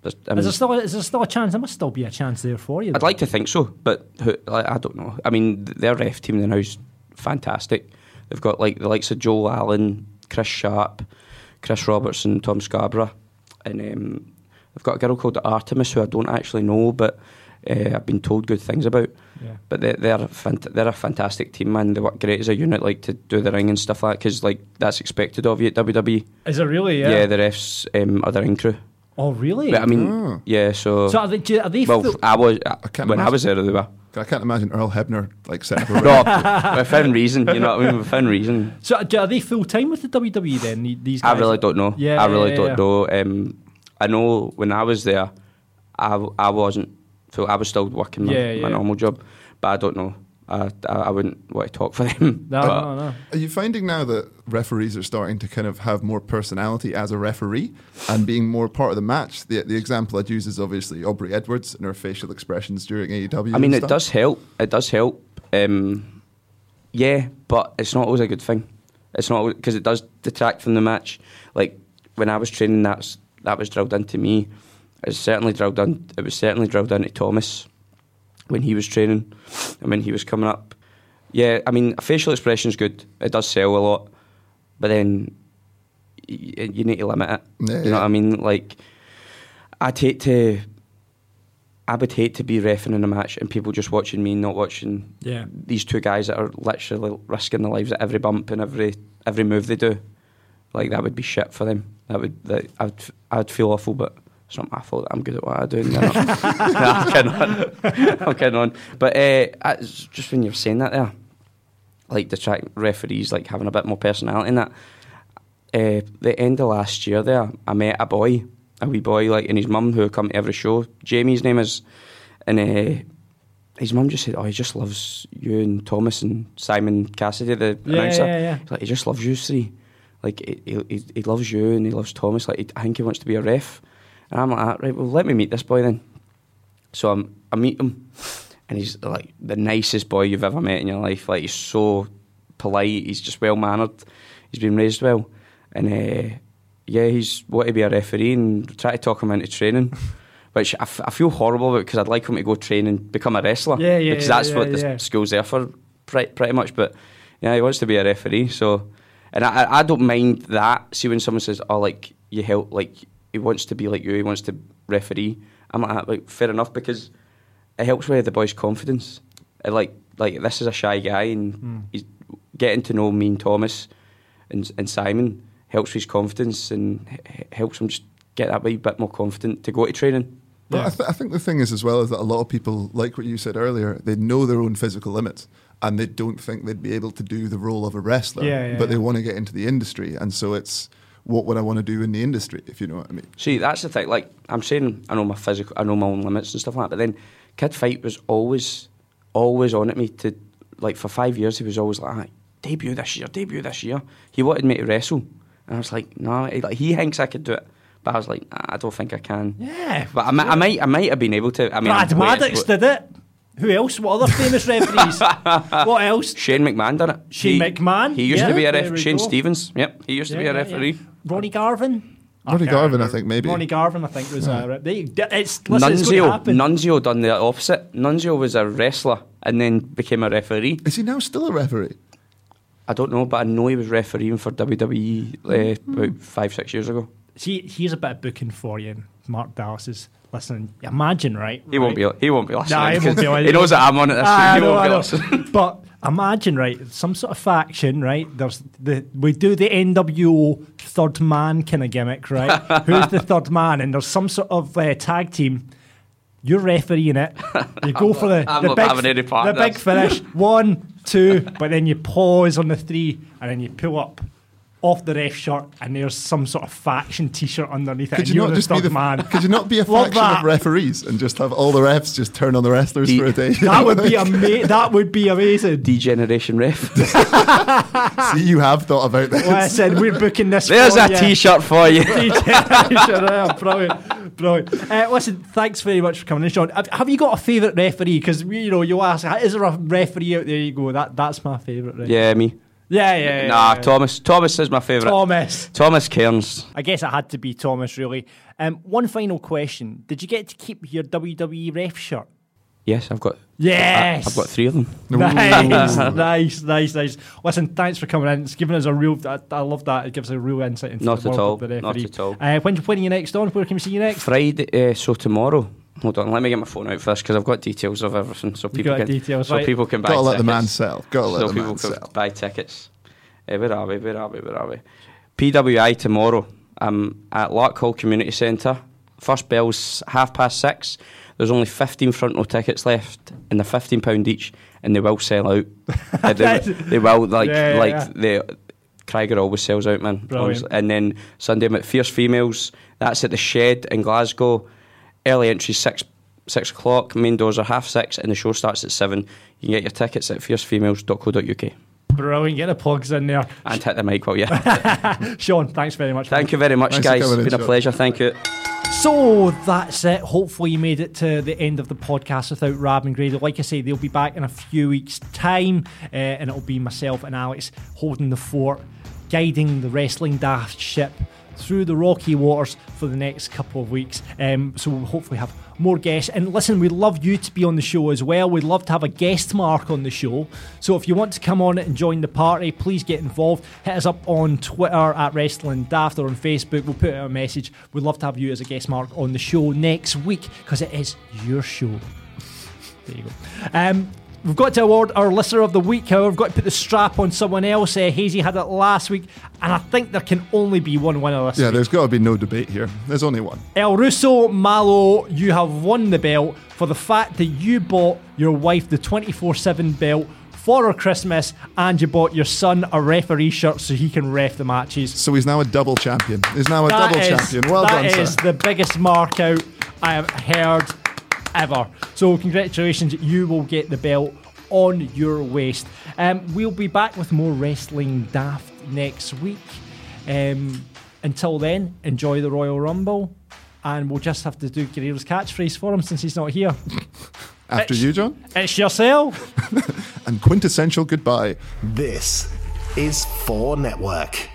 S10: there's, I
S1: Is there still is there still a chance? There must still be a chance there for you.
S10: I'd like to think so, but who, like, I don't know. I mean, their ref team now is fantastic. They've got like the likes of Joel Allen, Chris Sharp, Chris Robertson, Tom Scarborough, and um, they've got a girl called Artemis who I don't actually know, but uh, I've been told good things about.
S1: Yeah.
S10: But they're they're, fant- they're a fantastic team, man. They work great as a unit, like to do the ring and stuff like that, because like that's expected of you at WWE.
S1: Is it really? Yeah.
S10: the refs um, are the ring crew.
S1: oh, really?
S10: But I mean,
S4: Oh.
S10: yeah. So,
S1: so are they? do- Are they
S10: well,
S1: full-
S10: I was
S4: can't
S10: when I was there. They were.
S4: I can't imagine Earl Hebner like setting up a ring.
S10: No, within reason, you know what I mean? Within reason.
S1: so are they full time with the WWE then? These guys?
S10: I really don't know.
S1: Yeah,
S10: I really
S1: yeah,
S10: don't
S1: yeah.
S10: know. Um, I know when I was there, I I wasn't, so I was still working my,
S1: Yeah,
S10: my normal job, but I don't know. I, I, I wouldn't want to talk for them.
S1: No,
S10: but
S1: no, no.
S4: Are you finding now that referees are starting to kind of have more personality as a referee and being more part of the match? The the example I'd use is obviously Aubrey Edwards and her facial expressions during AEW.
S10: I mean, it does help. It does help. Um, yeah, but it's not always a good thing. It's not because it does detract from the match. Like when I was training, that's that was drilled into me. It's certainly drilled in. It was certainly drilled into Thomas when he was training and when he was coming up. Yeah, I mean, facial expression's good. It does sell a lot, but then y- you need to limit it.
S4: Yeah,
S10: you know
S4: yeah.
S10: what I mean? Like, I'd hate to. I would hate to be refing in a match and people just watching me, not watching
S1: Yeah.
S10: these two guys that are literally risking their lives at every bump and every every move they do. Like that would be shit for them. That would that, I'd I'd feel awful, but it's not my fault. I'm good at what I do. No, I'm kidding on. I'm kidding on. But uh, just when you're saying that there, like the track referees like having a bit more personality in that. Uh, the end of last year there, I met a boy, a wee boy, like, and his mum who come to every show. Jamie's name is, and uh, his mum just said, "Oh, he just loves you and Thomas and Simon Cassidy, the
S1: Yeah,
S10: announcer.
S1: yeah, yeah.
S10: Like, he just loves you three. Like he, he, he- he loves you and he loves Thomas. Like he, I think he wants to be a ref." And I'm like, "Ah, "Right, well, let me meet this boy then." So I'm, I meet him, and he's like the nicest boy you've ever met in your life. Like he's so polite. He's just well mannered. He's been raised well, and uh, yeah, he's wanted to be a referee and try to talk him into training. Which I, f- I feel horrible about because I'd like him to go train and become a wrestler.
S1: Yeah, yeah,
S10: Because that's
S1: yeah,
S10: what the
S1: yeah.
S10: school's there for, pretty, pretty much. But yeah, he wants to be a referee. So, and I- I don't mind that. See when someone says, "Oh, like you help," like he wants to be like you, he wants to referee. I'm like, "Ah, like fair enough because it helps with the boy's confidence. Uh, like, like this is a shy guy, and
S1: Hmm.
S10: he's getting to know me and Thomas and and Simon helps with his confidence and h- h- helps him just get that wee bit more confident to go to training.
S4: But I, th- I think the thing is as well is that a lot of people, like what you said earlier, they know their own physical limits and they don't think they'd be able to do the role of a wrestler.
S1: Yeah, yeah,
S4: but they want to get into the industry, and so it's what would I want to do in the industry, if you know what I mean.
S10: See, that's the thing. Like I'm saying, I know my physical, I know my own limits and stuff like that. But then, Kid Fite was always, always on at me to, like for five years, he was always like, "Ah, debut this year, debut this year. He wanted me to wrestle, and I was like, no, he, like, he thinks I could do it, but I was like, nah, I don't think I can.
S1: Yeah.
S10: But I, mi- I might, I might have been able to. I mean,
S1: Brad
S10: I'm
S1: Maddox did it. Who else? What other famous referees? what else?
S10: Shane McMahon done it.
S1: Shane
S10: He-
S1: McMahon?
S10: He used
S1: Yeah,
S10: to be a
S1: referee.
S10: Shane
S1: go.
S10: Stevens. Yep, he used to be
S1: Yeah,
S10: a
S1: yeah,
S10: referee.
S1: yeah. Ronnie Garvin.
S4: Ronnie Garvin, I think, maybe.
S1: Ronnie Garvin, I think, was a. They, it's, listen, it's going to
S10: Nunzio,
S1: happen.
S10: Nunzio done the opposite. Nunzio was a wrestler and then became a referee.
S4: Is he now still a referee?
S10: I don't know, but I know he was refereeing for WWE uh, about five, six years ago.
S1: See, here's a bit of booking for you. Mark Dallas is listening. Imagine, right?
S10: He won't be. He won't be listening.
S1: Nah, he won't be listening.
S10: He knows that I'm on it. This
S1: Ah, know,
S10: won't be listening.
S1: But imagine, right, some sort of faction, right? There's the we do the NWO third man kind of gimmick, right? Who's the third man? And there's some sort of uh, tag team. You're refereeing it. You go for the,
S10: I'm
S1: the big, the big finish. One, two, but then you pause on the three, and then you pull up off the ref shirt, and there's some sort of faction T-shirt underneath it.
S4: Could
S1: and
S4: you
S1: you're
S4: not
S1: the
S4: just be the
S1: man?
S4: Could you not be a faction of referees and just have all the refs just turn on the wrestlers
S10: The-
S4: for a day?
S1: That would be ama- That would be amazing.
S10: Degeneration ref.
S4: See, you have thought about this.
S1: Well, I said we're booking this.
S10: There's
S1: for
S10: a
S1: you.
S10: T-shirt for you.
S1: Degeneration, yeah, brilliant, brilliant. Uh, listen, thanks very much for coming in, Sean. Have, have you got a favourite referee? Because you know, you ask, is there a referee out there? You go, that that's my favourite. Referee.
S10: yeah, me.
S1: Yeah, yeah. yeah,
S10: Nah,
S1: yeah.
S10: Thomas. Thomas is my favourite.
S1: Thomas.
S10: Thomas Cairns.
S1: I guess it had to be Thomas, really. Um, one final question: Did you get to keep your WWE ref shirt?
S10: Yes, I've got.
S1: Yes.
S10: I, have got three of them.
S1: Nice, nice, nice, nice. Listen, thanks for coming in. It's given us a real. I, I love that. It gives us a real insight into
S10: Not
S1: the world
S10: all,
S1: of the referee.
S10: not at all.
S1: Uh, when when are you putting your next on? Where can we see you next?
S10: Friday, uh, so tomorrow. Hold on, let me get my phone out first because I've got details of everything, so people
S1: got
S10: can
S1: details,
S10: so
S1: right.
S10: people can buy.
S4: Gotta let the man sell. Gotta let
S10: so
S4: the
S10: people
S4: man
S10: can
S4: sell.
S10: buy tickets. Uh, where are we? Where are we? Where are we? PWI tomorrow. I'm at Larkhall Community Centre. First bell's half past six. There's only 15 front row tickets left, and they're 15 pound each, and they will sell out. Uh, they, they will like
S1: Yeah, yeah,
S10: like
S1: yeah.
S10: the Krieger always sells out, man.
S1: Brilliant.
S10: And then Sunday I'm at Fierce Females. That's at the Shed in Glasgow. Early entry six six o'clock. Main doors are half six, and the show starts at seven. You can get your tickets at fiercefemales.co.uk
S1: Brilliant. Get the plugs in there.
S10: and hit the mic while you.
S1: Sean, thanks very much.
S10: Thank you very much,
S4: Thanks for
S10: guys.
S4: coming
S10: It's
S4: in,
S10: been a
S4: Sean.
S10: pleasure. Thank you.
S1: So that's it. Hopefully, you made it to the end of the podcast without Rab and Grady. Like I say, they'll be back in a few weeks' time, uh, and it'll be myself and Alex holding the fort, guiding the wrestling daft ship through the rocky waters for the next couple of weeks. Um, so we'll hopefully have more guests. And listen, we'd love you to be on the show as well. We'd love to have a guest mark on the show. So if you want to come on and join the party, please get involved. Hit us up on Twitter at Wrestling Daft or on Facebook. We'll put out a message. We'd love to have you as a guest mark on the show next week because it is your show. There you go. Um, We've got to award our listener of the week, however, we've got to put the strap on someone else. Uh, Hazy had it last week, and I think there can only be one winner this
S4: Yeah,
S1: week.
S4: there's got to be no debate here. There's only one.
S1: El Russo Malo, you have won the belt for the fact that you bought your wife the 24 7 belt for her Christmas and you bought your son a referee shirt so he can ref the matches.
S4: So he's now a double champion. He's now a
S1: That
S4: double
S1: is-
S4: champion. Well
S1: that
S4: done,
S1: is
S4: sir.
S1: the biggest mark out I have heard ever. So congratulations, you will get the belt on your waist. Um, we'll be back with more wrestling daft next week. Um, until then, enjoy the Royal Rumble, and we'll just have to do Guerrero's catchphrase for him since he's not here.
S4: After you, John.
S1: It's yourself.
S4: And quintessential goodbye.
S11: This is 4 Network.